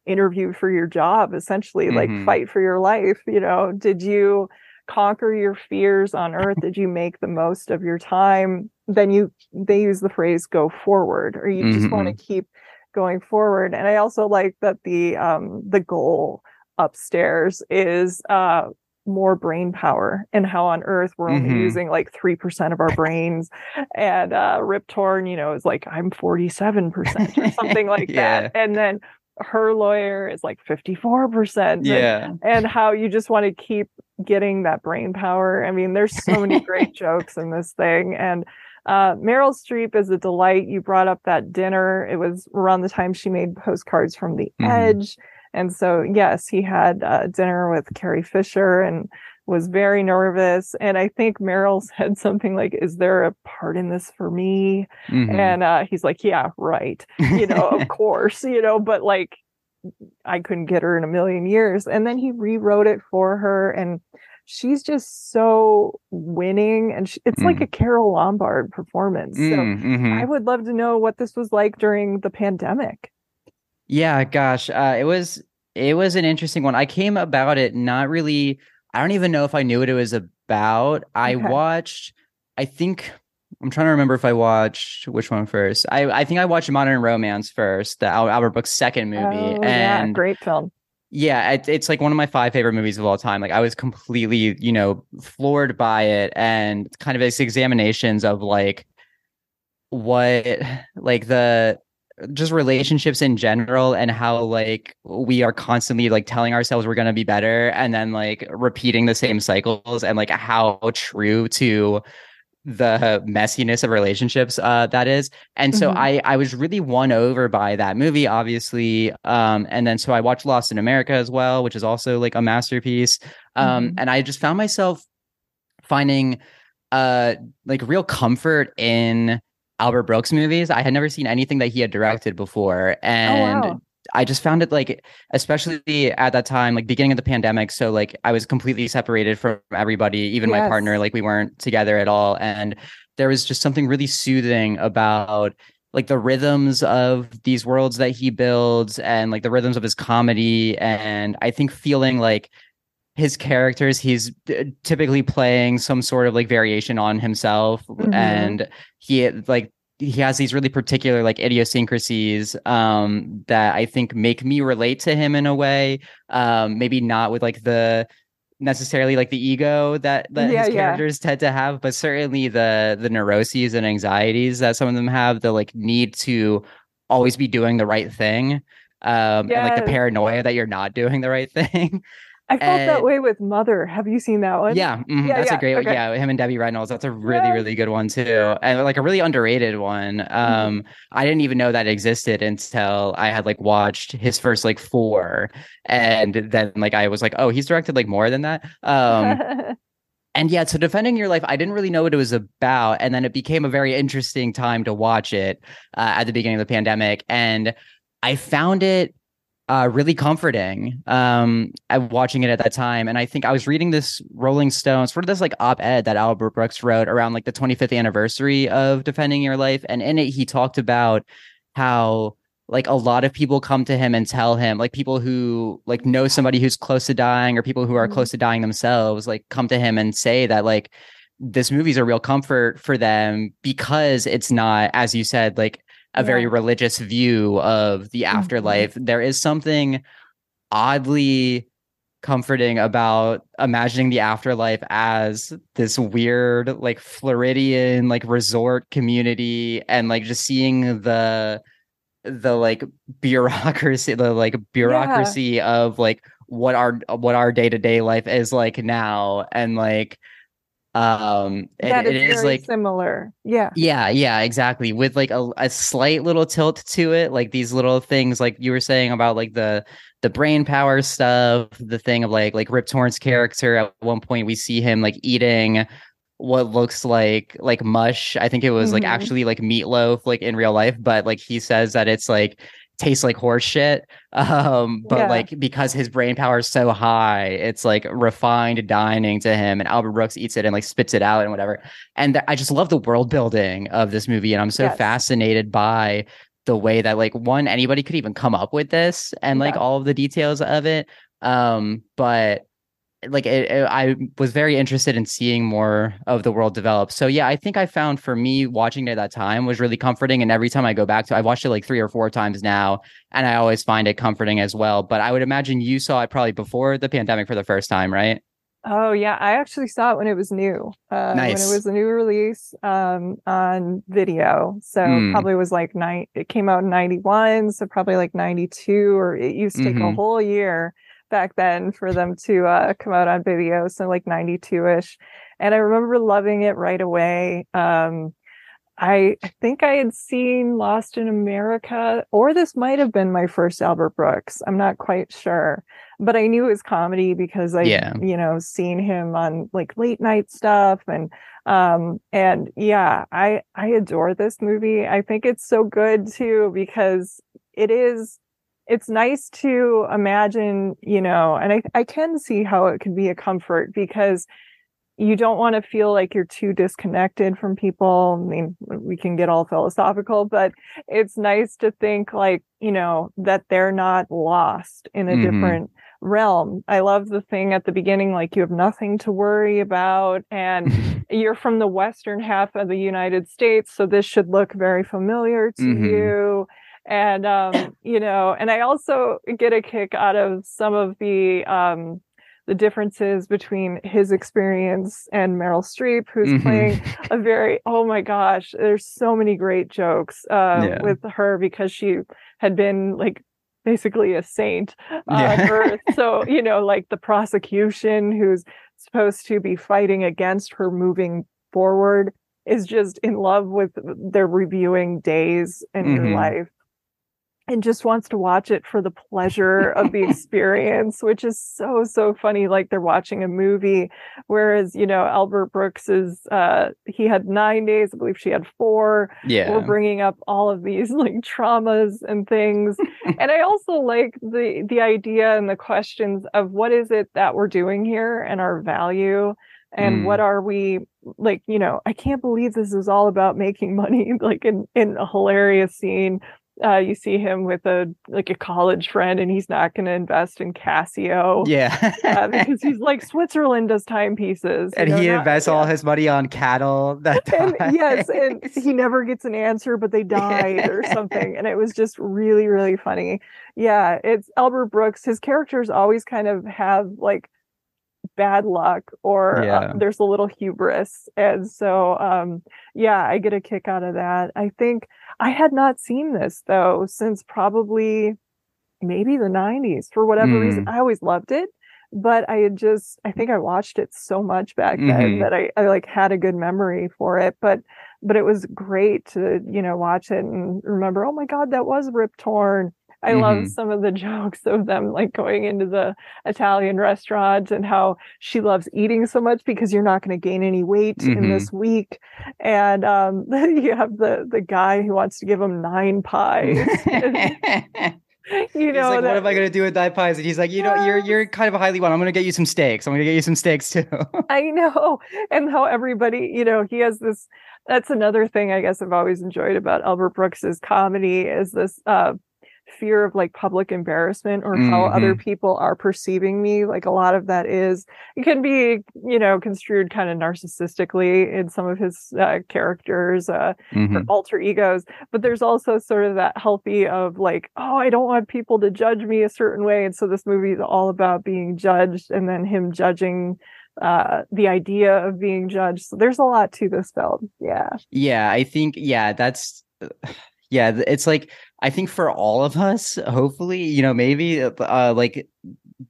interview for your job essentially mm-hmm. like fight for your life you know did you conquer your fears on earth did you make the most of your time then you they use the phrase go forward or you mm-hmm. just want to keep going forward and i also like that the um the goal upstairs is uh more brain power and how on earth we're only mm-hmm. using like 3% of our brains and uh rip torn you know is like i'm 47% or something like yeah. that and then her lawyer is like 54% yeah and, and how you just want to keep getting that brain power i mean there's so many great jokes in this thing and uh, Meryl Streep is a delight. You brought up that dinner. It was around the time she made postcards from the mm-hmm. edge. And so, yes, he had uh, dinner with Carrie Fisher and was very nervous. And I think Meryl said something like, Is there a part in this for me? Mm-hmm. And uh, he's like, Yeah, right. You know, of course, you know, but like, I couldn't get her in a million years. And then he rewrote it for her. And she's just so winning. And she, it's mm. like a Carole Lombard performance. So mm, mm-hmm. I would love to know what this was like during the pandemic. Yeah, gosh, uh, it was it was an interesting one. I came about it not really. I don't even know if I knew what it was about. I okay. watched. I think I'm trying to remember if I watched which one first. I I think I watched Modern Romance first, the Albert Brooks' second movie. Oh, and yeah, great film. Yeah, it, it's like one of my five favorite movies of all time. Like I was completely, you know, floored by it, and kind of its examinations of like what, like the just relationships in general and how like we are constantly like telling ourselves we're going to be better and then like repeating the same cycles and like how true to the messiness of relationships uh that is and so mm-hmm. i i was really won over by that movie obviously um and then so i watched lost in america as well which is also like a masterpiece um mm-hmm. and i just found myself finding uh like real comfort in Albert Brooks movies. I had never seen anything that he had directed before. And oh, wow. I just found it like, especially at that time, like beginning of the pandemic. So like I was completely separated from everybody, even yes. my partner, like we weren't together at all. And there was just something really soothing about like the rhythms of these worlds that he builds and like the rhythms of his comedy. And I think feeling like his characters he's typically playing some sort of like variation on himself mm-hmm. and he like he has these really particular like idiosyncrasies um that i think make me relate to him in a way um maybe not with like the necessarily like the ego that that yeah, his characters yeah. tend to have but certainly the the neuroses and anxieties that some of them have the like need to always be doing the right thing um yes. and like the paranoia that you're not doing the right thing I felt and, that way with Mother. Have you seen that one? Yeah, mm-hmm, yeah that's yeah, a great okay. Yeah, him and Debbie Reynolds. That's a really, yeah. really good one too, and like a really underrated one. Mm-hmm. Um, mm-hmm. I didn't even know that existed until I had like watched his first like four, and then like I was like, oh, he's directed like more than that. Um, and yeah, so defending your life, I didn't really know what it was about, and then it became a very interesting time to watch it uh, at the beginning of the pandemic, and I found it uh, really comforting um, watching it at that time. And I think I was reading this Rolling Stones, sort of this like op ed that Albert Brooks wrote around like the 25th anniversary of Defending Your Life. And in it, he talked about how like a lot of people come to him and tell him, like people who like know somebody who's close to dying or people who are mm-hmm. close to dying themselves, like come to him and say that like this movie's a real comfort for them because it's not, as you said, like a yeah. very religious view of the mm-hmm. afterlife. Mm-hmm. There is something oddly comforting about imagining the afterlife as this weird like Floridian like resort community and like just seeing the the like bureaucracy the like bureaucracy yeah. of like what our what our day-to-day life is like now and like um that it, it is, like similar. Yeah. Yeah yeah exactly. With like a, a slight little tilt to it like these little things like you were saying about like the the brain power stuff the thing of like like rip torn's character at one point we see him like eating what looks like like mush. I think it was mm-hmm. like actually like meatloaf like in real life but like he says that it's like tastes like horse shit. Um, but Yeah. like because his brain power is so high, it's like refined dining to him. And Albert Brooks eats it and like spits it out and whatever. And th- I just love the world building of this movie. And I'm so Yes. fascinated by the way that like one anybody could even come up with this and like Yeah. all of the details of it. Um, but like it, it- I was very interested in seeing more of the world develop. So yeah, I think I found for me watching it at that time was really comforting. And every time I go back to, I watched it like three or four times now, and I always find it comforting as well. But I would imagine you saw it probably before the pandemic for the first time, right? Oh yeah, I actually saw it when it was new. Uh, When it was a new release um, on video, so Mm. probably was like nine. It came out in '91, so probably like '92, or it used to take a Mhm. whole year back then for them to uh, come out on video. So like '92 ish, and I remember loving it right away. Um, I think I had seen Lost in America, or this might have been my first Albert Brooks. I'm not quite sure, but I knew it was comedy because I, Yeah. you know, seen him on like late night stuff, and um, and yeah, I I adore this movie. I think it's so good too because it is. It's nice to imagine, you know, and I I can see how it could be a comfort because you don't want to feel like you're too disconnected from people. I mean, we can get all philosophical, but it's nice to think like, you know, that they're not lost in a Mhm. different realm. I love the thing at the beginning, like you have nothing to worry about and you're from the western half of the United States, so this should look very familiar to Mhm. you. And um, you know, and I also get a kick out of some of the um the differences between his experience and Meryl Streep, who's Mhm. playing a very oh my gosh, there's so many great jokes uh, Yeah. with her because she had been like basically a saint on Yeah. earth. So, you know, like the prosecution who's supposed to be fighting against her moving forward is just in love with their reviewing days in Mhm. your life and just wants to watch it for the pleasure of the experience, which is so, so funny. Like they're watching a movie. Whereas, you know, Albert Brooks is, uh, he had nine days. I believe she had four yeah. we're bringing up all of these like traumas and things and i also like the the idea and the questions of what is it that we're doing here and our value and Mm. what are we like you know i can't believe this is all about making money like in in a hilarious scene uh, you see him with a like a college friend and he's not going to invest in casio yeah. uh, because he's like switzerland does timepieces and know, he not- invests all his money on cattle. That and yes, and he never gets an answer, but they died or something. And it was just really, really funny. Yeah, it's Albert Brooks. His characters always kind of have like bad luck or uh, there's a little hubris. And so, um, yeah, I get a kick out of that. I think I had not seen this though since probably maybe the 90s for whatever reason. Mm. I always loved it. But I had just, I think I watched it so much back then Mhm. that I, I like had a good memory for it. But but it was great to you know watch it and remember oh my god that was rip torn i love Mhm. some of the jokes of them like going into the italian restaurants and how she loves eating so much because you're not going to gain any weight in Mhm. this week and um you have the the guy who wants to give him nine pies you know like, that- what am I gonna do with that pies? And he's like, you know, you're you're kind of a highly one. I'm gonna get you some steaks. I'm gonna get you some steaks too. I know. And how everybody, you know, he has this that's another thing I guess I've always enjoyed about Albert Brooks's comedy is this uh fear of like public embarrassment or how other people are perceiving me. Like a lot of that is it can be, you know, construed kind of narcissistically in some of his uh, characters, uh Mhm. or alter egos but there's also sort of that healthy of like oh i don't want people to judge me a certain way and so this movie is all about being judged and then him judging uh the idea of being judged so there's a lot to this film yeah Yeah, I think yeah, that's yeah, it's like I think for all of us, hopefully, you know, maybe uh like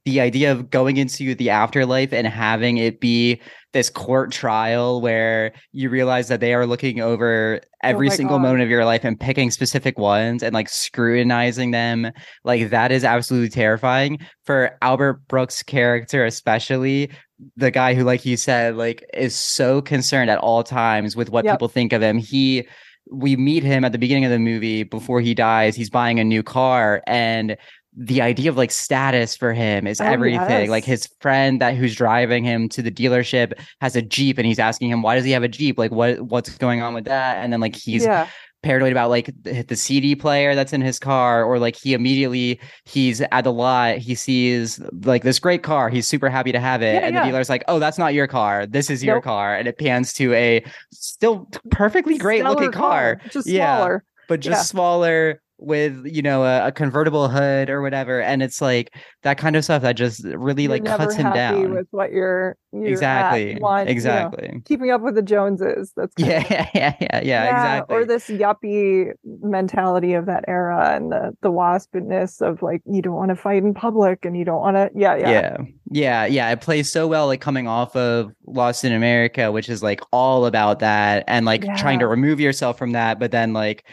the idea of going into the afterlife and having it be this court trial where you realize that they are looking over every Oh single God. moment of your life and picking specific ones and like scrutinizing them like that is absolutely terrifying for Albert Brooks character especially the guy who like you said like is so concerned at all times with what Yep. people think of him he we meet him at the beginning of the movie before he dies. He's buying a new car and the idea of like status for him is Oh, everything. yes. Like his friend that who's driving him to the dealership has a Jeep and he's asking him, why does he have a Jeep? Like what what's going on with that? And then like he's yeah. Paranoid about like the, the CD player that's in his car, or like he immediately he's at the lot, he sees like this great car, he's super happy to have it, Yeah, and yeah. the dealer's like, "Oh, that's not your car. This is your car," and it pans to a still perfectly great Stellar looking car, just Yeah. smaller. but just Yeah. smaller with you know a, a convertible hood or whatever, and it's like that kind of stuff that just really You're like cuts him down. with what you're, you're exactly, want, you know, exactly. keeping up with the Joneses. That's of- Yeah, yeah, yeah, yeah, exactly. Or this yuppie mentality of that era and the the waspiness of like you don't want to fight in public and you don't want to yeah, yeah yeah yeah yeah it plays so well like coming off of lost in america which is like all about that and like trying to remove yourself from that but then like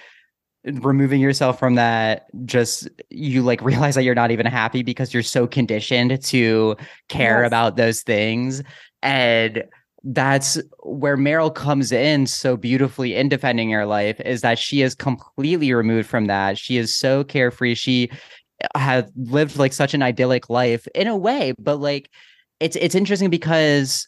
removing yourself from that just you like realize that you're not even happy because you're so conditioned to care Yes. about those things and that's where Meryl comes in so beautifully in defending her life is that she is completely removed from that. She is so carefree. She had lived like such an idyllic life in a way, but like it's it's interesting because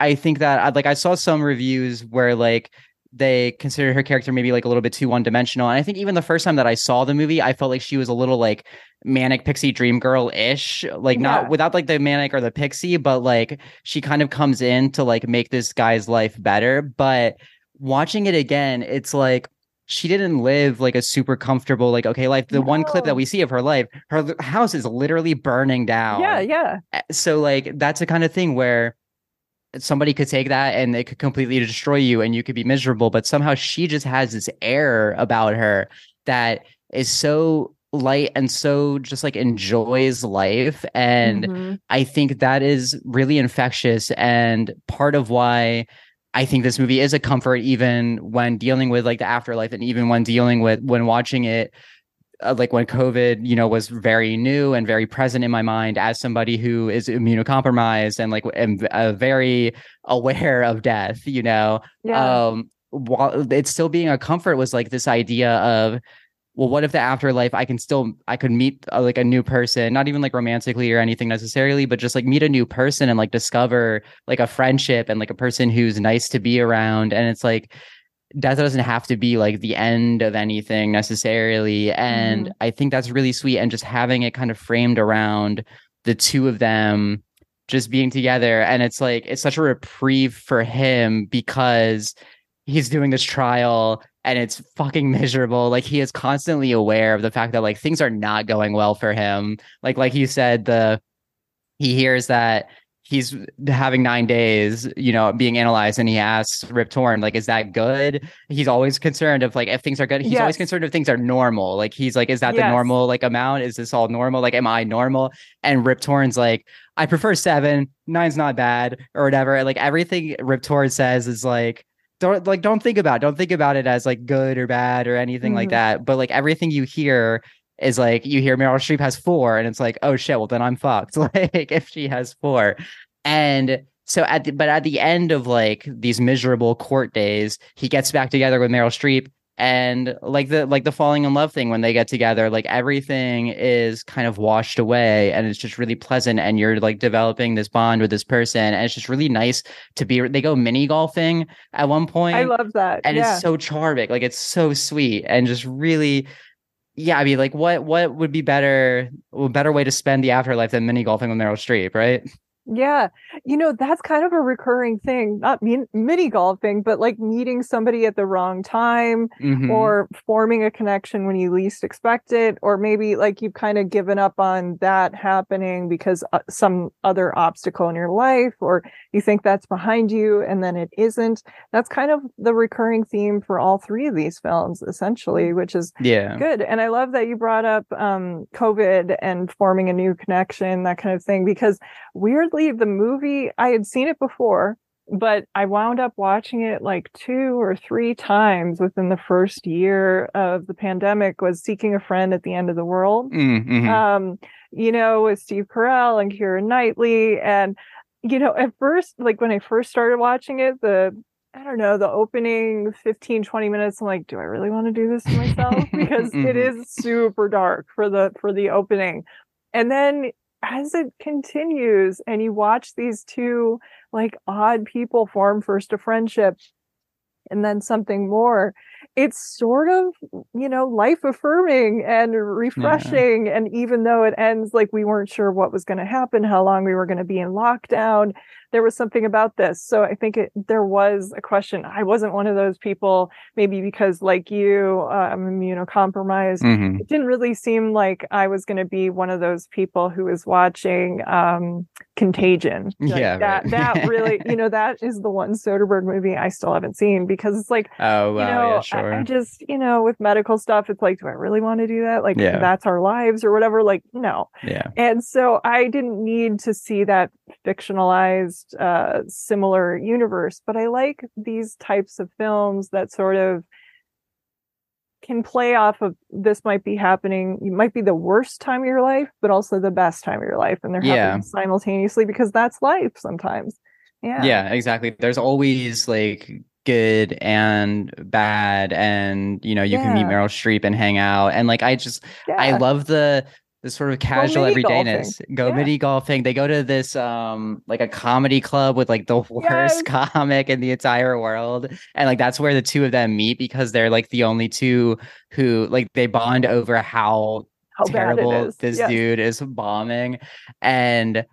I think that uh, like I saw some reviews where like they consider her character maybe like a little bit too one dimensional. And I think even the first time that I saw the movie, I felt like she was a little like manic pixie dream girl ish, like not without like the manic or the pixie, but like she kind of comes in to like make this guy's life better. But watching it again, it's like she didn't live like a super comfortable, like okay life. The one clip that we see of her life, her house is literally burning down. yeah yeah So like that's the kind of thing where somebody could take that and it could completely destroy you and you could be miserable but somehow she just has this air about her that is so light and so just like enjoys life and Mhm. I think that is really infectious and part of why I think this movie is a comfort even when dealing with like the afterlife and even when dealing with when watching it like when COVID, you know, was very new and very present in my mind as somebody who is immunocompromised and like am uh, very aware of death, you know, yeah. Um while it's still being a comfort was like this idea of well what if the afterlife i can still i could meet uh, like a new person not even like romantically or anything necessarily but just like meet a new person and like discover like a friendship and like a person who's nice to be around. And it's like death doesn't have to be like the end of anything necessarily. And mm-hmm. i think that's really sweet and just having it kind of framed around the two of them just being together. And it's like it's such a reprieve for him because he's doing this trial and it's fucking miserable. Like he is constantly aware of the fact that like things are not going well for him. Like like you said the he hears that he's having nine days you know being analyzed and he asks rip torn like is that good? He's always concerned of like if things are good he's always concerned if things are normal. Like he's like is that the normal like amount? Is this all normal? Like am i normal? And rip torn's like i prefer seven nine's not bad or whatever. And like everything rip torn says is like don't like don't think about it. don't think about it as like good or bad or anything like Mhm. that. But like everything you hear is like you hear Meryl Streep has four and it's like oh shit well then I'm fucked. Like if she has four. And so at the, but at the end of like these miserable court days he gets back together with Meryl Streep and like the like the falling in love thing when they get together like everything is kind of washed away and it's just really pleasant and you're like developing this bond with this person and it's just really nice to be they go mini golfing at one point i love that and yeah. it's so charming like it's so sweet and just really yeah i mean like what what would be better a better way to spend the afterlife than mini golfing with meryl streep right Yeah. You know, that's kind of a recurring thing, not min- mini golfing, but like meeting somebody at the wrong time Mhm. or forming a connection when you least expect it. Or maybe like you've kind of given up on that happening because uh, some other obstacle in your life, or you think that's behind you and then it isn't. That's kind of the recurring theme for all three of these films, essentially, which is yeah Good. And I love that you brought up um, COVID and forming a new connection, that kind of thing, because weirdly, the movie, I had seen it before, but I wound up watching it like two or three times within the first year of the pandemic was Seeking a Friend at the End of the World. Mm, mhm. Um, you know, with Steve Carell and Keira Knightley. And, you know, at first, like when I first started watching it, the I don't know, the opening 15, 20 minutes, I'm like, do I really want to do this to myself? Because mm-hmm. it is super dark for the for the opening. And then as it continues and you watch these two like odd people form first a friendship and then something more it's sort of you know life affirming and refreshing yeah. and even though it ends like we weren't sure what was going to happen how long we were going to be in lockdown there was something about this. So I think it, there was a question. I wasn't one of those people, maybe because like you, uh, I'm immunocompromised. Mm-hmm. It didn't really seem like I was going to be one of those people who was watching um, Contagion. Like yeah, that right. that really, you know, that is the one Soderbergh movie I still haven't seen because it's like, oh, wow, you know, yeah, sure. I, I, just, you know, with medical stuff, it's like, do I really want to do that? Like, yeah. that's our lives or whatever. Like, no. Yeah. And so I didn't need to see that fictionalized uh, similar universe, but I like these types of films that sort of can play off of this might be happening you might be the worst time of your life but also the best time of your life and they're yeah. happening simultaneously because that's life sometimes yeah yeah exactly there's always like good and bad and you know you yeah. can meet meryl streep and hang out and like i just yeah. i love the the sort of casual go everydayness. Golfing. Go yeah. midi golfing. They go to this um like a comedy club with like the worst yes. comic in the entire world. And like that's where the two of them meet because they're like the only two who like they bond over how, how terrible this yes. dude is bombing. And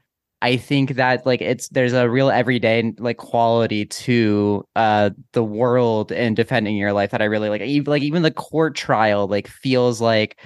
I think that like it's there's a real everyday like quality to uh the world and defending your life that I really like. Even like even the court trial like feels like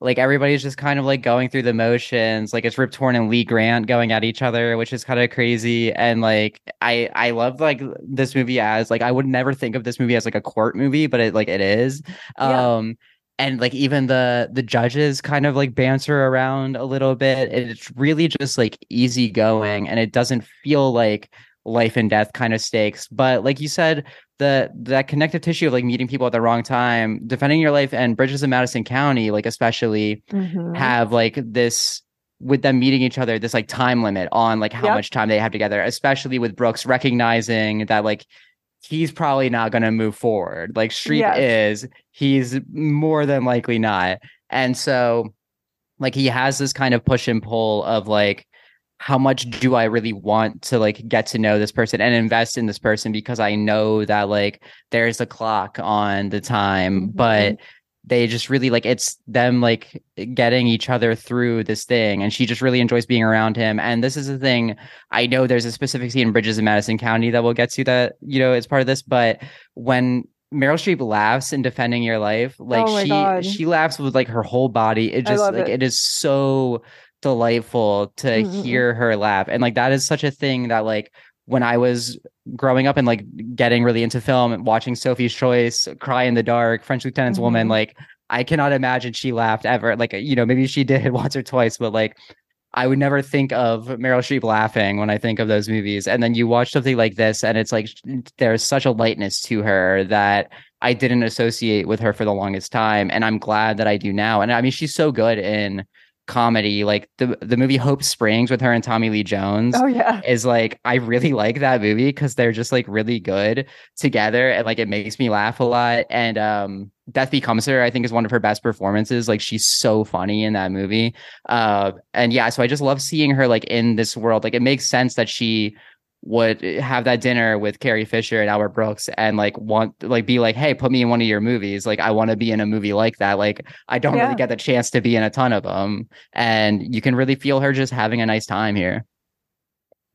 like everybody's just kind of like going through the motions like it's rip torn and lee grant going at each other which is kind of crazy and like i i love like this movie as like i would never think of this movie as like a court movie but it like it is yeah. um and like even the the judges kind of like banter around a little bit it's really just like easy going and it doesn't feel like life and death kind of stakes but like you said the that connective tissue of like meeting people at the wrong time, defending your life, and Bridges in Madison County, like especially mm-hmm. have like this with them meeting each other, this like time limit on like how yep. much time they have together, especially with Brooks recognizing that like he's probably not going to move forward. Like Streep yes. is, he's more than likely not. And so like he has this kind of push and pull of like how much do I really want to like get to know this person and invest in this person because I know that like there's a clock on the time, mm-hmm. but they just really like it's them like getting each other through this thing and she just really enjoys being around him and this is the thing i know there's a specific scene in bridges in madison county that we'll get to that you know is part of this but when Meryl Streep laughs in defending your life. Like oh she God. she laughs with like her whole body. It just like it. it is so delightful to mm-hmm. hear her laugh. And like that is such a thing that like when I was growing up and like getting really into film and watching Sophie's Choice, Cry in the Dark, French Lieutenant's mm-hmm. Woman, like I cannot imagine she laughed ever. Like, you know, maybe she did once or twice, but like I would never think of Meryl Streep laughing when I think of those movies. And then you watch something like this, and it's like there's such a lightness to her that I didn't associate with her for the longest time. And I'm glad that I do now. And I mean, she's so good in comedy like the the movie hope springs with her and tommy lee jones oh yeah. is like i really like that movie because they're just like really good together and like it makes me laugh a lot and um death becomes her i think is one of her best performances like she's so funny in that movie uh and yeah so i just love seeing her like in this world like it makes sense that she would have that dinner with Carrie Fisher and Albert Brooks and like want like be like, hey, put me in one of your movies. Like I want to be in a movie like that. Like I don't yeah. really get the chance to be in a ton of them. And you can really feel her just having a nice time here.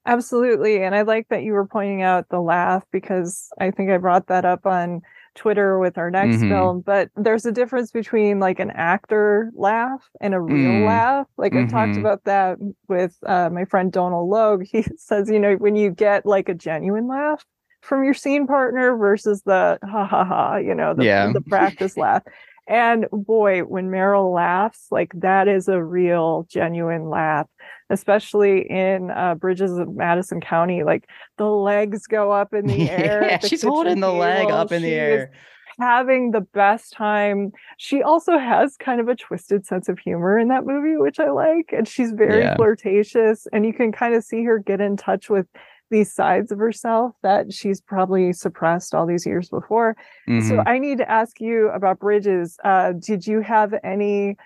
Absolutely. And I like that you were pointing out the laugh because I think I brought that up on Twitter with our next mm-hmm. film, but there's a difference between like an actor laugh and a real mm. laugh. Like mm-hmm. I talked mm-hmm. about that with uh, my friend Donal Logue. He says, you know, when you get like a genuine laugh from your scene partner versus the ha ha ha, you know, the, yeah. the practice laugh. And boy, when Meryl laughs, like that is a real genuine laugh especially in uh, Bridges of Madison County. Like the legs go up in the air. yeah, the she's holding the leg up in the air. Having the best time. She also has kind of a twisted sense of humor in that movie, which I like. And she's very yeah. flirtatious. And you can kind of see her get in touch with these sides of herself that she's probably suppressed all these years before. Mm-hmm. So I need to ask you about Bridges. Uh, did you have any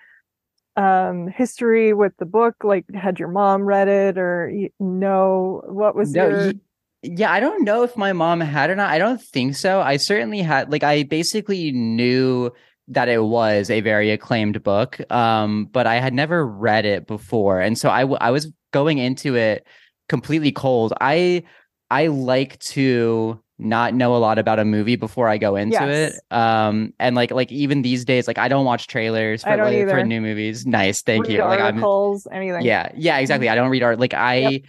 um history with the book like had your mom read it or you know what was no, your yeah i don't know if my mom had or not i don't think so i certainly had like i basically knew that it was a very acclaimed book um but i had never read it before and so I, w- I was going into it completely cold i i like to not know a lot about a movie before I go into yes. it. Um, and like like even these days, like I don't watch trailers for like, for new movies. Nice, thank read you. Like articles, I'm, anything. Yeah, yeah, exactly. I don't read art. Like I, yep.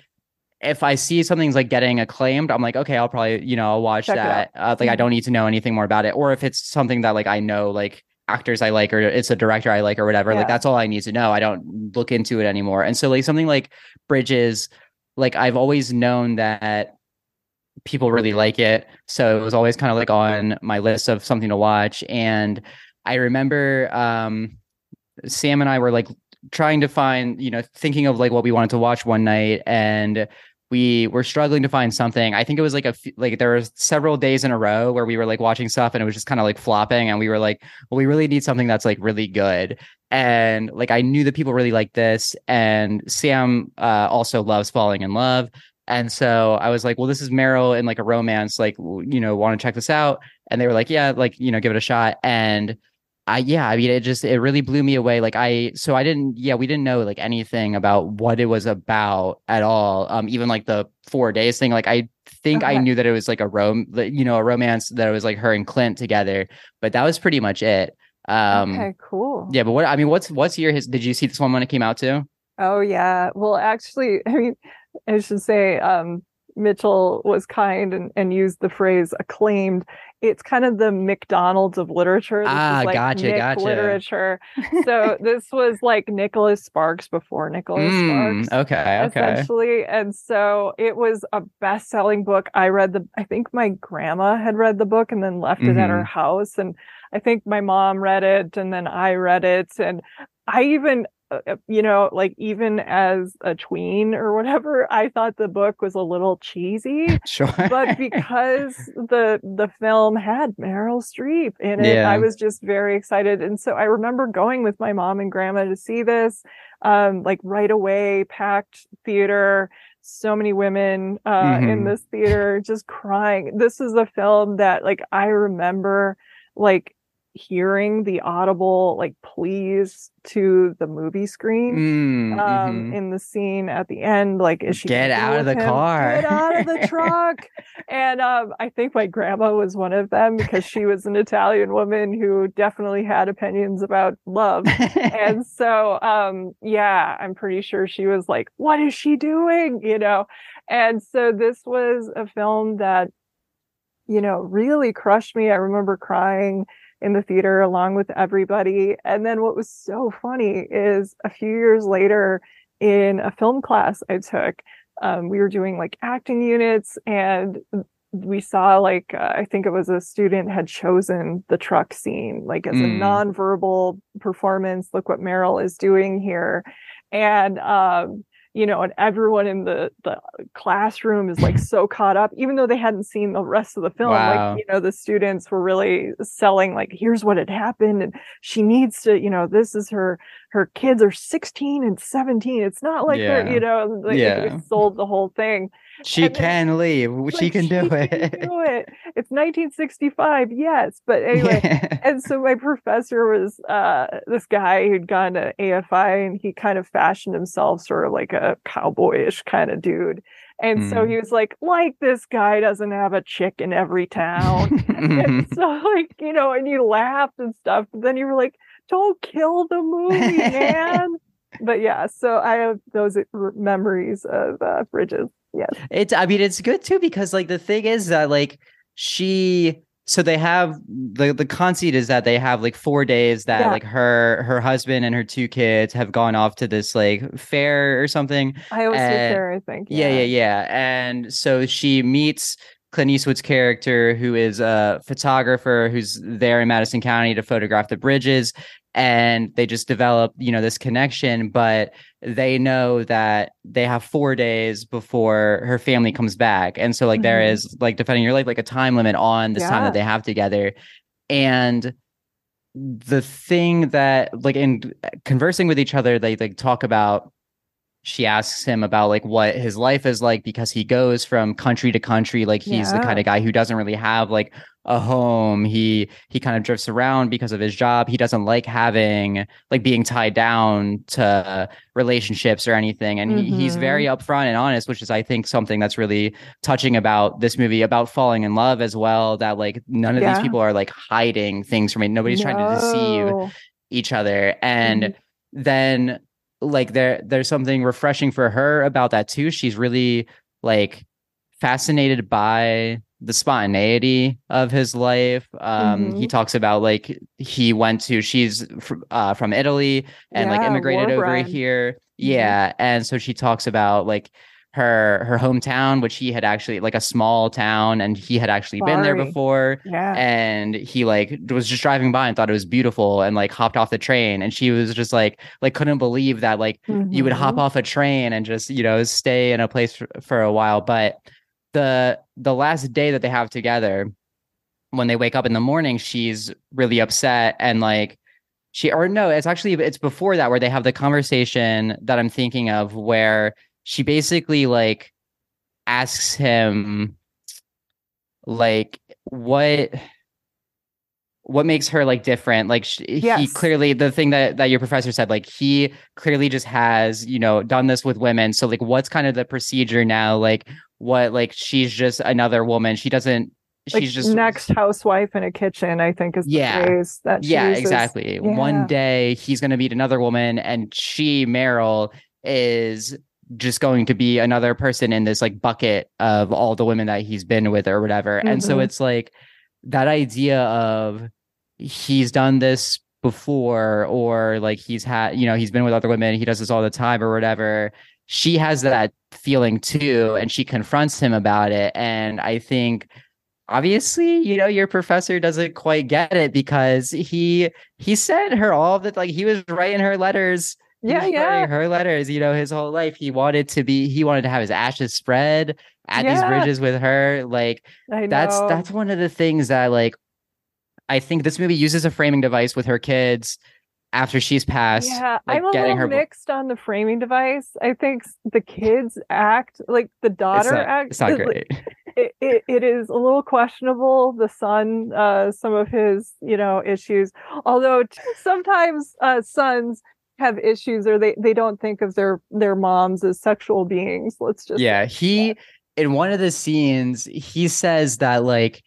if I see something's like getting acclaimed, I'm like, okay, I'll probably you know I'll watch Check that. Uh, like mm-hmm. I don't need to know anything more about it, or if it's something that like I know like actors I like or it's a director I like or whatever. Yeah. Like that's all I need to know. I don't look into it anymore. And so like something like Bridges, like I've always known that people really like it. So it was always kind of like on my list of something to watch. And I remember um, Sam and I were like trying to find, you know, thinking of like what we wanted to watch one night. And we were struggling to find something. I think it was like a like there were several days in a row where we were like watching stuff and it was just kind of like flopping and we were like, well, we really need something that's like really good. And like I knew that people really like this and Sam uh, also loves falling in love. And so I was like, well, this is Meryl in like a romance, like, you know, want to check this out? And they were like, yeah, like, you know, give it a shot. And I, yeah, I mean, it just, it really blew me away. Like, I, so I didn't, yeah, we didn't know like anything about what it was about at all. Um, even like the four days thing, like, I think okay. I knew that it was like a rom, you know, a romance that it was like her and Clint together, but that was pretty much it. Um, okay, cool. Yeah, but what, I mean, what's, what's your, his, did you see this one when it came out too? Oh yeah. Well, actually, I mean, I should say um, Mitchell was kind and, and used the phrase acclaimed. It's kind of the McDonald's of literature. This ah, like gotcha, Nick gotcha. Literature. So this was like Nicholas Sparks before Nicholas mm, Sparks. Okay, okay. Essentially, and so it was a best-selling book. I read the. I think my grandma had read the book and then left mm-hmm. it at her mm-hmm. house, and I think my mom read it, and then I read it, and I even you know, like even as a tween or whatever, I thought the book was a little cheesy. Sure. but because the the film had Meryl Streep in it, yeah. I was just very excited. And so I remember going with my mom and grandma to see this, um, like right away, packed theater, so many women uh, mm-hmm. in this theater just crying. This is a film that like I remember like hearing the audible like pleas to the movie screen mm, um mm-hmm. in the scene at the end like is she get out of the him? car. Get out of the truck. And um i think my grandma was one of them because she was an italian woman who definitely had opinions about love. And so um yeah i'm pretty sure she was like what is she doing? You know? And so this was a film that you know really crushed me. I remember crying in the theater along with everybody. And then what was so funny is a few years later in a film class I took, um, we were doing like acting units and we saw like uh, I think it was a student had chosen the truck scene like as mm. a nonverbal performance. Look what Meryl is doing here, and um, you know, and everyone in the the classroom is like so caught up, even though they hadn't seen the rest of the film. Wow. Like, you know, the students were really selling like, here's what had happened, and she needs to, you know, this is her her kids are 16 and 17. It's not like yeah. they're, you know, like yeah. sold the whole thing. She and can then, leave. She like, can do she it. Can do it. It's 1965, yes. But anyway, yeah. and so my professor was uh, this guy who'd gone to AFI and he kind of fashioned himself sort of like a cowboyish kind of dude. And mm. so he was like, like this guy doesn't have a chick in every town. and so like, you know, and you laughed and stuff. But then you were like, don't kill the movie, man. but yeah, so I have those memories of uh, Bridges. Yes. It's, I mean, it's good too, because like the thing is that like she, so they have the the conceit is that they have like four days that yeah. like her her husband and her two kids have gone off to this like fair or something. I always and, say fair, I think. Yeah. yeah, yeah, yeah. And so she meets Clint Eastwood's character, who is a photographer who's there in Madison County to photograph the bridges. And they just develop you know this connection but they know that they have four days before her family comes back and so like mm-hmm. there is like defending your life like a time limit on this yeah. time that they have together and the thing that like in conversing with each other they like talk about she asks him about like what his life is like because he goes from country to country like he's yeah. the kind of guy who doesn't really have like a home he he kind of drifts around because of his job he doesn't like having like being tied down to relationships or anything and mm-hmm. he, he's very mm-hmm. upfront and honest which is i think something that's really touching about this movie about falling in love as well that like none of yeah. these people are like hiding things from me nobody's no. trying to deceive each other and mm-hmm. then like there there's something refreshing for her about that too she's really like fascinated by the spontaneity of his life um mm-hmm. he talks about like he went to she's fr- uh, from italy and yeah, like immigrated over here mm-hmm. yeah and so she talks about like her her hometown which he had actually like a small town and he had actually Sorry. been there before yeah and he like was just driving by and thought it was beautiful and like hopped off the train and she was just like like couldn't believe that like mm-hmm. you would hop mm-hmm. off a train and just you know stay in a place for, for a while but the the last day that they have together when they wake up in the morning she's really upset and like she or no it's actually it's before that where they have the conversation that i'm thinking of where she basically like asks him like what what makes her like different? Like yes. he clearly the thing that that your professor said like he clearly just has you know done this with women. So like what's kind of the procedure now? Like what like she's just another woman. She doesn't like she's just next housewife in a kitchen i think is yeah. phrase that yeah exactly. Yeah. one day he's going to meet another woman and she meryl is just going to be another person in this like bucket of all the women that he's been with or whatever. Mm-hmm. And so mm-hmm. it's like that idea of he's done this before or like he's had, you know, he's been with other women, he does this all the time or whatever. She has that feeling too and she confronts him about it and I think obviously you know your professor doesn't quite get it because he he sent her all that like he was writing her letters yeah, yeah. Her letters, you know, his whole life, he wanted to be, he wanted to have his ashes spread at yeah. these bridges with her. Like, that's that's one of the things that, like, I think this movie uses a framing device with her kids after she's passed. Yeah, like, I'm a little her... mixed on the framing device. I think the kids act like the daughter it's not, act. It's not great. It, it, it is a little questionable. The son, uh, some of his, you know, issues. Although sometimes uh, sons have issues or they they don't think of their their moms as sexual beings let's just yeah he in one of the scenes he says that like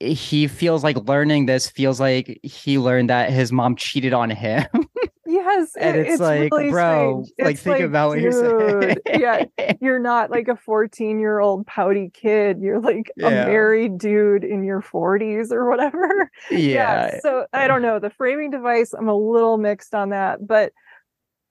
he feels like learning this feels like he learned that his mom cheated on him yes and it's, it's like really bro strange. like it's think like, about what dude, you're saying yeah you're not like a 14 year old pouty kid you're like yeah. a married dude in your 40s or whatever yeah. yeah so i don't know the framing device i'm a little mixed on that but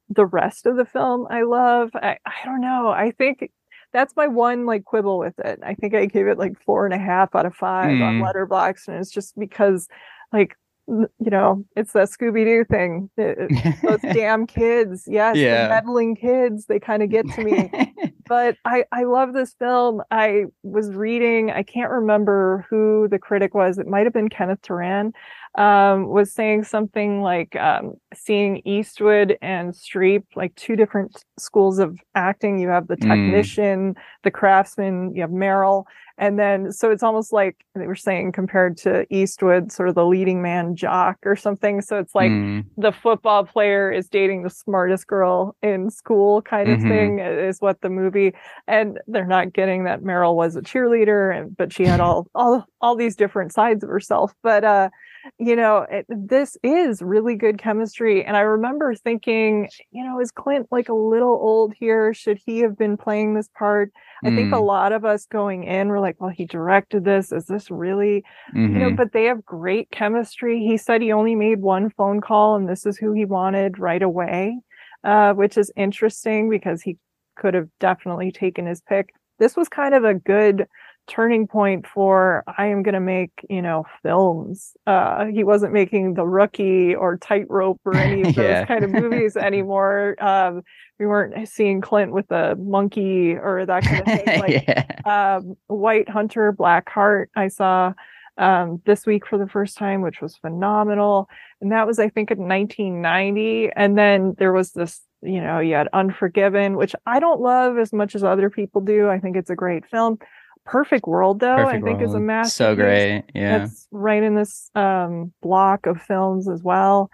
the rest of the film I love. I, I don't know. I think that's my one like quibble with it. I think I gave it like four and a half out of five mm. on Letterboxd, and it's just because like you know it's that Scooby Doo thing. It, those damn kids, yes, yeah. the meddling kids. They kind of get to me. but I I love this film. I was reading. I can't remember who the critic was. It might have been Kenneth Turan um, was saying something like um, seeing Eastwood and Streep, like two different schools of acting. You have the mm. technician, mm. the craftsman, you have Meryl. And then, so it's almost like they were saying compared to Eastwood, sort of the leading man jock or something. So it's like mm. the football player is dating the smartest girl in school kind of mm-hmm. thing is what the movie, and they're not getting that Meryl was a cheerleader and, but she had all, all, all these different sides of herself. But, uh, you know, it, this is really good chemistry. And I remember thinking, you know, is Clint like a little old here? Should he have been playing this part? I think a mm. lot of us going in were like, well, he directed this. Is this really, mm-hmm. you know, mm-hmm. but they have great chemistry. He said he only made one phone call and this is who he wanted right away, uh, which is interesting because he could have definitely taken his pick. This was kind of a good turning point for I am going to make, you know, films. Uh, he wasn't making The Rookie or Tightrope or any of those yeah. kind of movies anymore. Um, we weren't seeing Clint with a monkey or that kind of thing. Like yeah. um, White Hunter, Black Heart, I saw um, this week for the first time, which was phenomenal. And that was, I think, in 1990. And then there was this, you know, you had Unforgiven, which I don't love as much as other people do. I think it's a great film. Perfect World, though, Perfect I think World. is a masterpiece. So great. Yeah. It's right in this um, block of films as well.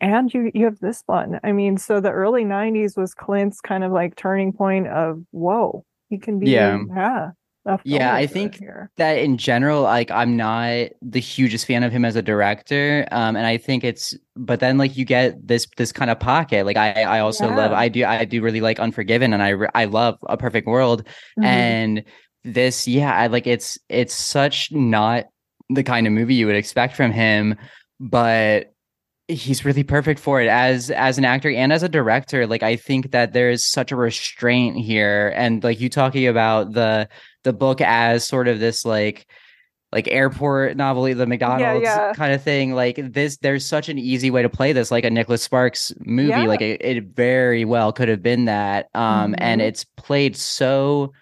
And you you have this one. I mean, so the early 90s was Clint's kind of like turning point of whoa, he can be yeah. yeah yeah i think here. that in general like i'm not the hugest fan of him as a director um and i think it's but then like you get this this kind of pocket like i i also yeah. love i do i do really like unforgiven and i i love a perfect world mm-hmm. and this yeah i like it's it's such not the kind of movie you would expect from him but he's really perfect for it as as an actor and as a director like i think that there's such a restraint here and like you talking about the the book as sort of this like like airport novel, the McDonald's yeah, yeah. kind of thing. Like this, there's such an easy way to play this, like a Nicholas Sparks movie. Yeah. Like it, it, very well could have been that. Um, mm-hmm. and it's played so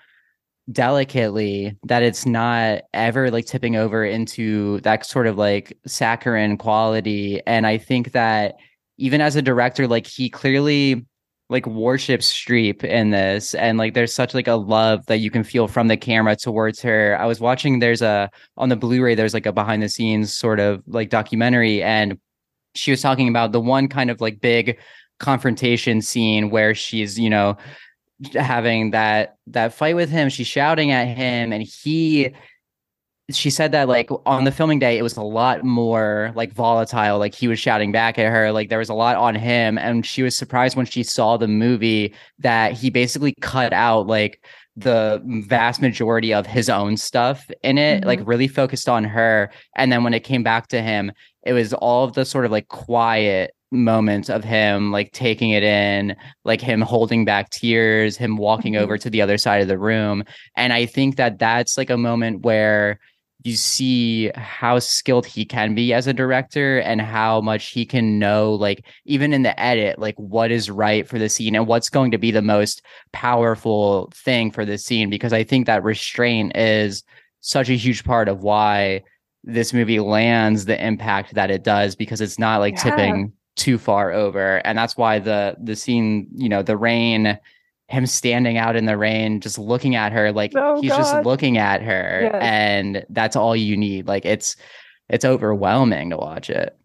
delicately that it's not ever like tipping over into that sort of like saccharine quality. And I think that even as a director, like he clearly like worships Streep in this, and like there's such like a love that you can feel from the camera towards her. I was watching. There's a on the Blu-ray. There's like a behind the scenes sort of like documentary, and she was talking about the one kind of like big confrontation scene where she's you know having that that fight with him. She's shouting at him, and he she said that like on the filming day it was a lot more like volatile like he was shouting back at her like there was a lot on him and she was surprised when she saw the movie that he basically cut out like the vast majority of his own stuff in it mm-hmm. like really focused on her and then when it came back to him it was all of the sort of like quiet moments of him like taking it in, like him holding back tears, him walking mm-hmm. over to the other side of the room. And I think that that's like a moment where you see how skilled he can be as a director and how much he can know like even in the edit like what is right for the scene and what's going to be the most powerful thing for the scene because i think that restraint is such a huge part of why this movie lands the impact that it does because it's not like yeah. tipping too far over and that's why the the scene you know the rain him standing out in the rain, just looking at her, like oh, he's God. just looking at her, yes. and that's all you need. Like it's it's overwhelming to watch it.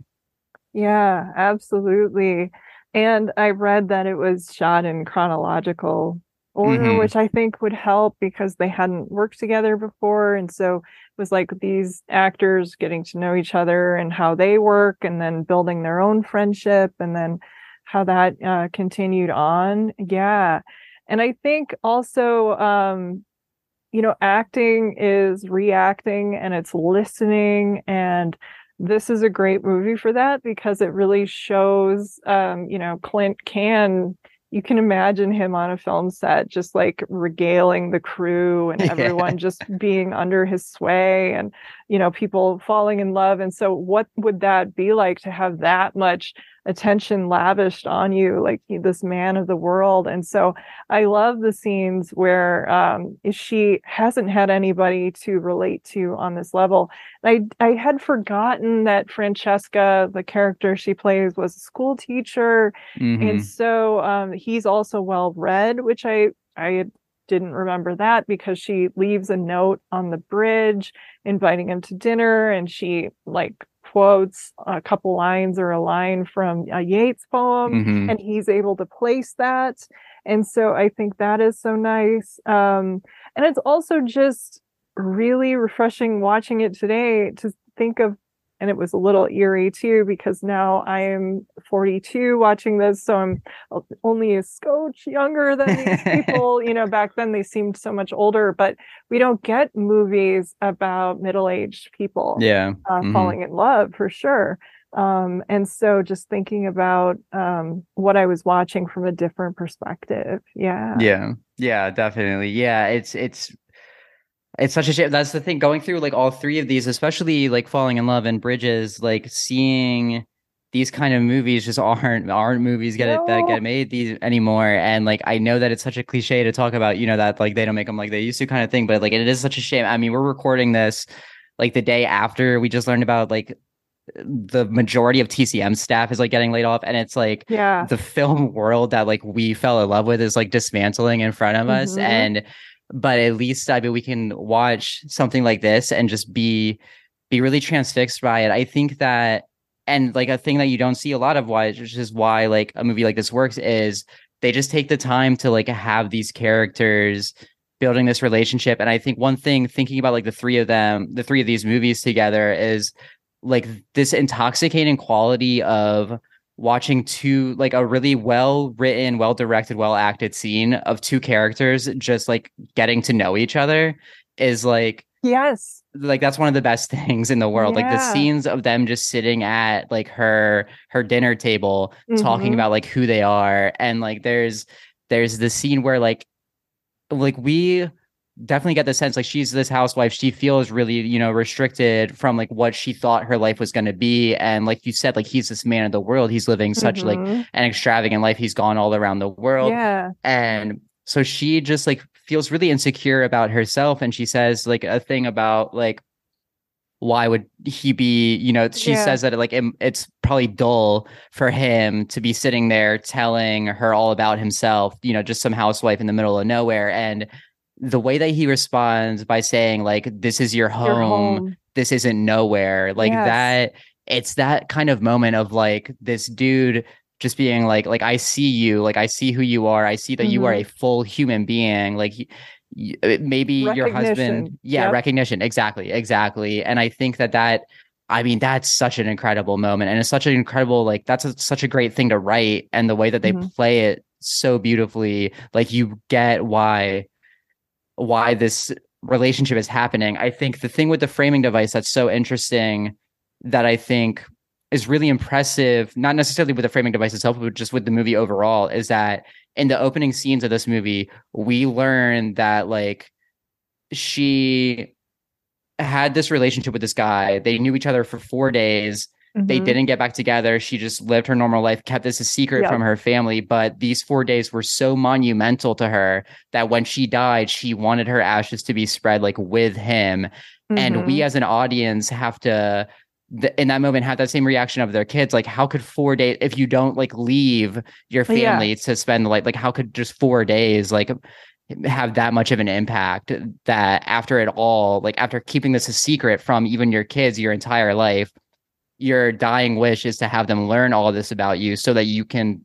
Yeah, absolutely. And I read that it was shot in chronological order, mm-hmm. which I think would help because they hadn't worked together before. And so it was like these actors getting to know each other and how they work and then building their own friendship and then how that uh, continued on. Yeah. And I think also, um, you know, acting is reacting and it's listening. And this is a great movie for that because it really shows, um, you know, Clint can you can imagine him on a film set just like regaling the crew and everyone yeah. just being under his sway and you know people falling in love. And so what would that be like to have that much attention lavished on you like this man of the world? And so i love the scenes where um, she hasn't had anybody to relate to on this level. I i had forgotten that francesca the character she plays was a school teacher. Mm-hmm. and so um, he's also well read which i i didn't remember that because she leaves a note on the bridge inviting him to dinner and she like quotes a couple lines or a line from a Yeats poem, mm-hmm. and he's able to place that. And so I think that is so nice. Um, and it's also just really refreshing watching it today to think of and it was a little eerie too because now I am 42 watching this, so I'm only a scotch younger than these people. you know, back then they seemed so much older, but we don't get movies about middle-aged people, yeah, uh, mm-hmm. falling in love for sure. Um, and so just thinking about um, what I was watching from a different perspective, yeah, yeah, yeah, definitely, yeah. It's it's It's such a shame. That's the thing. Going through like all three of these, especially like falling in love and bridges, like seeing these kind of movies just aren't aren't movies get no. it that get made these anymore. And like I know that it's such a cliche to talk about, you know, that like they don't make them like they used to kind of thing, but like it is such a shame. I mean, we're recording this like the day after we just learned about like the majority of TCM staff is like getting laid off and it's like yeah the film world that like we fell in love with is like dismantling in front of mm-hmm. us and but at least I mean we can watch something like this and just be be really transfixed by it. I think that and like a thing that you don't see a lot of why which is why like a movie like this works is they just take the time to like have these characters building this relationship and i think one thing thinking about like the three of them the three of these movies together is like this intoxicating quality of watching two like a really well written well directed well acted scene of two characters just like getting to know each other is like yes like that's one of the best things in the world yeah. like the scenes of them just sitting at like her her dinner table mm-hmm. talking about like who they are and like there's there's the scene where like like we definitely get the sense like she's this housewife. She feels really you know restricted from like what she thought her life was going to be. And like you said like he's this man of the world. He's living such mm-hmm. like an extravagant life. He's gone all around the world. Yeah. And so she just like feels really insecure about herself. And she says like a thing about like why would he be you know she yeah. says that like it, it's probably dull for him to be sitting there telling her all about himself you know just some housewife in the middle of nowhere. And the way that he responds by saying like this is your home, your home. this isn't nowhere like yes. that it's that kind of moment of like this dude just being like like i see you like i see who you are i see that mm-hmm. you are a mm-hmm. full human being like uh, maybe your husband yeah yep. recognition exactly exactly and i think that that i mean that's such an incredible moment and it's such an incredible like that's a, such a great thing to write and the way that they mm-hmm. play it so beautifully like you get why why this relationship is happening. I think the thing with the framing device that's so interesting that I think is really impressive, not necessarily with the framing device itself, but just with the movie overall, is that in the opening scenes of this movie, we learn that like she had this relationship with this guy. They knew each other for four days. Mm-hmm. They didn't get back together. She just lived her normal life, kept this a secret yep. from her family. But these four days were so monumental to her that when she died, she wanted her ashes to be spread like with him. Mm-hmm. And we mm-hmm. as an audience have to in that moment have that same reaction of their kids like how could four days if you don't like leave your family yeah. to spend like like how could just four days like have that much of an impact that after it all like after keeping this a secret from even your kids your entire life your dying wish is to have them learn all this about you so that you can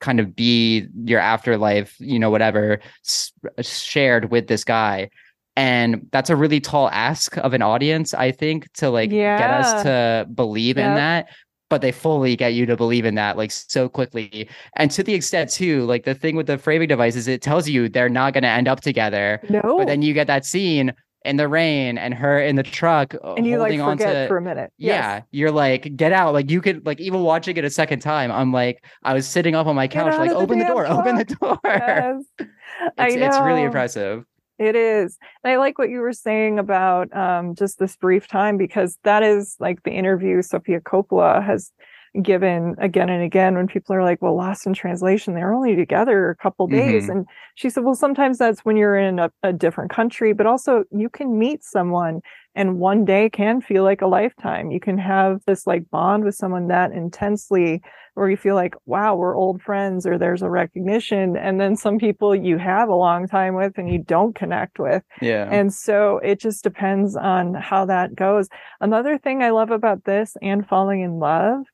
kind of be your afterlife, you know, whatever s- shared with this guy. And that's a really tall ask of an audience, I think, to like yeah. get us to believe yep. in that. But they fully get you to believe in that like so quickly. And to the extent too, like the thing with the framing device is it tells you they're not going to end up together. No. But then you get that scene in the rain and her in the truck uh, and you like forget to, for a minute. Yeah you're like get out. Like you could like even watching it a second time i'm like i was sitting up on my couch like open the, the door truck. open the door. Yes. it's, it's really impressive. It is. And i like what you were saying about um, just this brief time because that is like the interview sofia coppola has given again and again when people are like, well, lost in translation, they're only together a couple days. Mm-hmm. And she said, well, sometimes that's when you're in a, a different country, but also you can meet someone and one day can feel like a lifetime. You can have this like bond with someone that intensely where you feel like, wow, we're old friends or there's a recognition. And then some people you have a long time with and you don't connect with. Yeah. And so it just depends on how that goes. Another thing I love about this and falling in love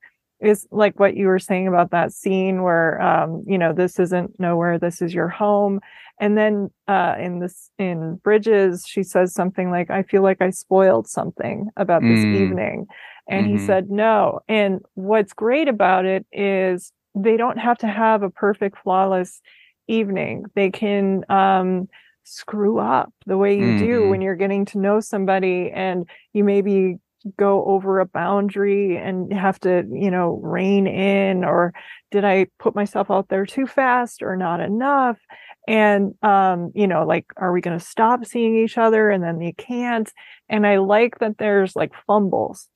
is like what you were saying about that scene where um you know this isn't nowhere this is your home and then uh in this in bridges she says something like i feel like i spoiled something about this mm. evening and mm-hmm. he said no and what's great about it is they don't have to have a perfect flawless evening they can um screw up the way you mm-hmm. do when you're getting to know somebody and you maybe go over a boundary and have to, you know, rein in or did I put myself out there too fast or not enough? and um you know like are we going to stop seeing each other and then they can't? And i like that there's like fumbles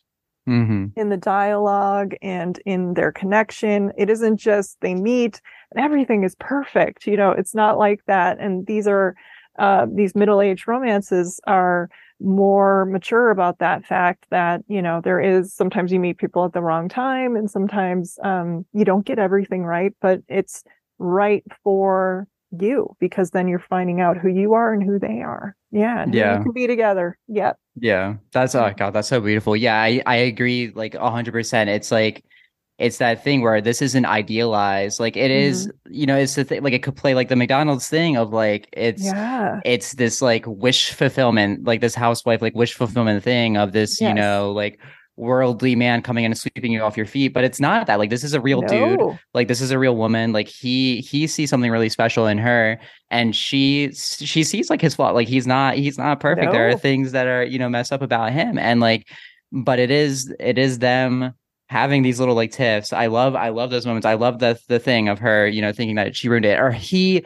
hmm in the dialogue and in their connection. It isn't just they meet and everything is perfect you know it's not like that. And these are uh these middle-aged romances are more mature about that fact that you know there is sometimes you meet people at the wrong time and sometimes um you don't get everything right but it's right for you because then you're finding out who you are and who they are yeah and Yeah. you can be together yep Yeah, that's oh god, that's so beautiful. Yeah, I I agree like a hundred percent. It's like it's that thing where this isn't idealized. Like it is, mm-hmm. you know, it's the thing like it could play like the McDonald's thing of like it's yeah it's this like wish fulfillment, like this housewife like wish fulfillment thing of this, you know, like worldly man coming in and sweeping you off your feet. But it's not that. Like this is a real dude like this is a real woman like he he sees something really special in her and she she sees like his flaw like he's not he's not perfect there are things that are you know messed up about him and like but it is it is them having these little like tiffs. I love i love those moments. I love the the thing of her you know thinking that she ruined it. Or he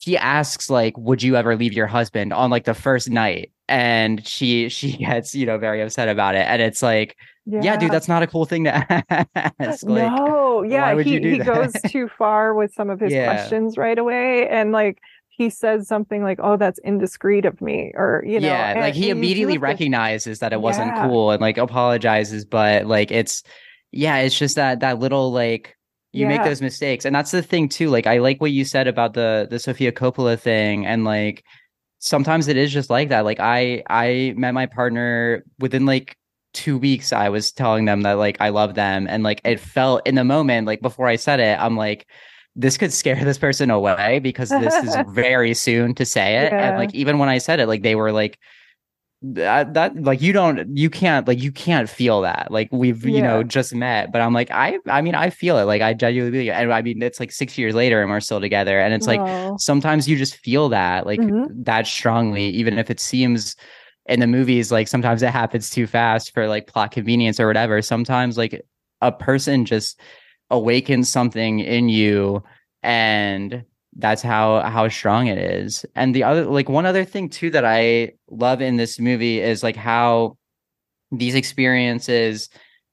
he asks like would you ever leave your husband? on like the first night. And she she gets you know very upset about it. And it's like yeah, dude that's not a cool thing to ask. Like no, yeah, he he that? goes too far with some of his Yeah. questions right away, and like he says something like, "Oh, that's indiscreet of me," or you know, yeah, like he immediately to- recognizes that it wasn't Yeah. cool and like apologizes, but like it's yeah, it's just that that little like you make those mistakes. And that's the thing too. Like I like what you said about the the Sofia Coppola thing and like sometimes it is just like that. Like I I met my partner within like two weeks I was telling them that like I love them and like it felt in the moment like before I said it I'm like this could scare this person away because this is very soon to say it. Yeah. and like even when I said it like they were like that, that like you don't you can't like you can't feel that. Like we've you know just met. But I'm like I I mean I feel it. Like I genuinely believe and I mean it's like 6 years later and we're still together. And it's like sometimes you just feel that like Mhm. that strongly even if it seems in the movies like sometimes it happens too fast for like plot convenience or whatever. Sometimes like a person just awakens something in you and that's how how strong it is and the other like one other thing too that i love in this movie is like how these experiences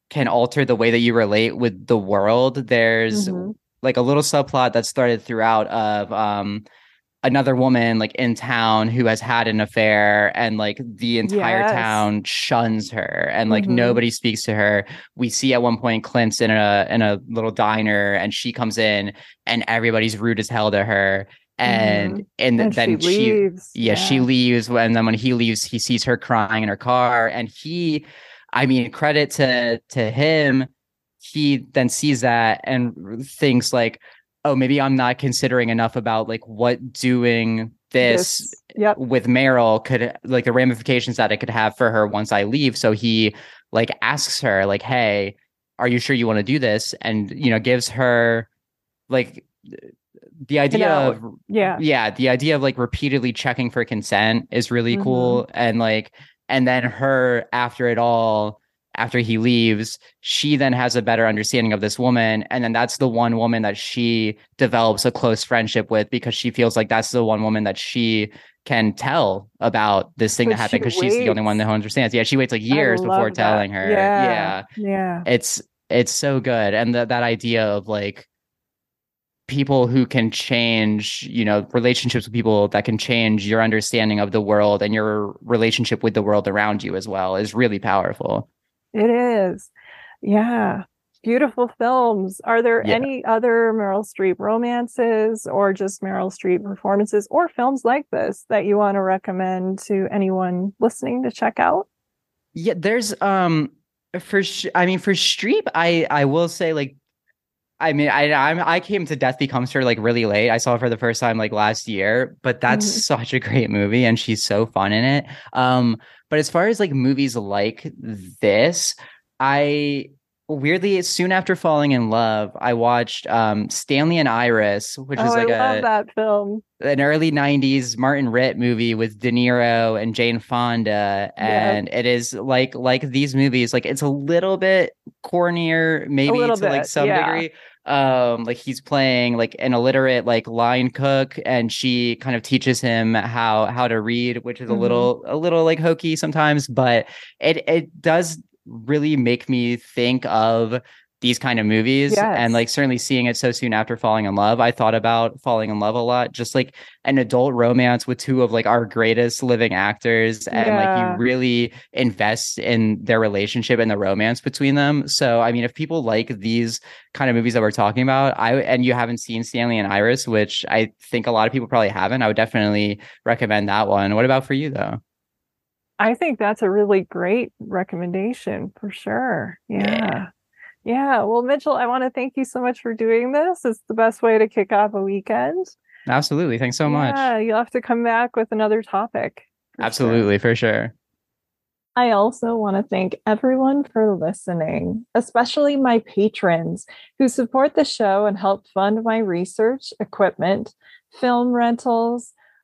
can alter the way that you relate with the world there's Mhm. like a little subplot that started throughout of um another woman like in town who has had an affair and like the entire Yes. town shuns her and like Mhm. nobody speaks to her we see at one point clint's in a in a little diner and she comes in and everybody's rude as hell to her and and, and then she she leaves. yeah, she leaves and then when he leaves he sees her crying in her car and he i mean credit to to him he then sees that and thinks like oh maybe i'm not considering enough about like what doing this, Yep. with meryl could like the ramifications that it could have for her once i leave so he like asks her like hey are you sure you want to do this and you know gives her like the idea of Yeah. yeah the idea of like repeatedly checking for consent is really Mhm. cool and like and then her after it all after he leaves she then has a better understanding of this woman. And then that's the one woman that she develops a close friendship with because she feels like that's the one woman that she can tell about this thing But that happened she because she's the only one that understands. Yeah she waits like years before that. telling her. Yeah Yeah. it's it's so good. And that that idea of like people who can change you know relationships with people that can change your understanding of the world and your relationship with the world around you as well is really powerful It is. Yeah. Beautiful films. Are there Yeah. any other Meryl Streep romances or just Meryl Streep performances or films like this that you want to recommend to anyone listening to check out? yeah there's um for sh- i mean for streep i i will say like I mean, I I'm, I came to Death Becomes Her like really late. I saw it for the first time like last year, but that's Mhm. such a great movie, and she's so fun in it. Um, but as far as like movies like this, I weirdly soon after falling in love, I watched um Stanley and Iris, which oh, is like I love a that film. an early 90s Martin Ritt movie with De Niro and Jane Fonda and it is like like these movies like it's a little bit cornier, maybe to bit, like some yeah. degree. Um, like he's playing like an illiterate like line cook, and she kind of teaches him how how to read, which is a Mhm. little a little like hokey sometimes, but it it does really make me think of these kind of movies Yes. and like certainly seeing it so soon after falling in love. I thought about falling in love a lot just like an adult romance with two of like our greatest living actors and like you really invest in their relationship and the romance between them. So i mean if people like these kind of movies that we're talking about i and you haven't seen stanley and iris which i think a lot of people probably haven't i would definitely recommend that one. What about for you though I think that's a really great recommendation for sure. Yeah. Yeah. Well, Mitchell, I want to thank you so much for doing this. It's the best way to kick off a weekend. absolutely thanks so much Yeah, you'll have to come back with another topic. for sure. absolutely for sure I also want to thank everyone for listening, especially my patrons who support the show and help fund my research, equipment, film rentals,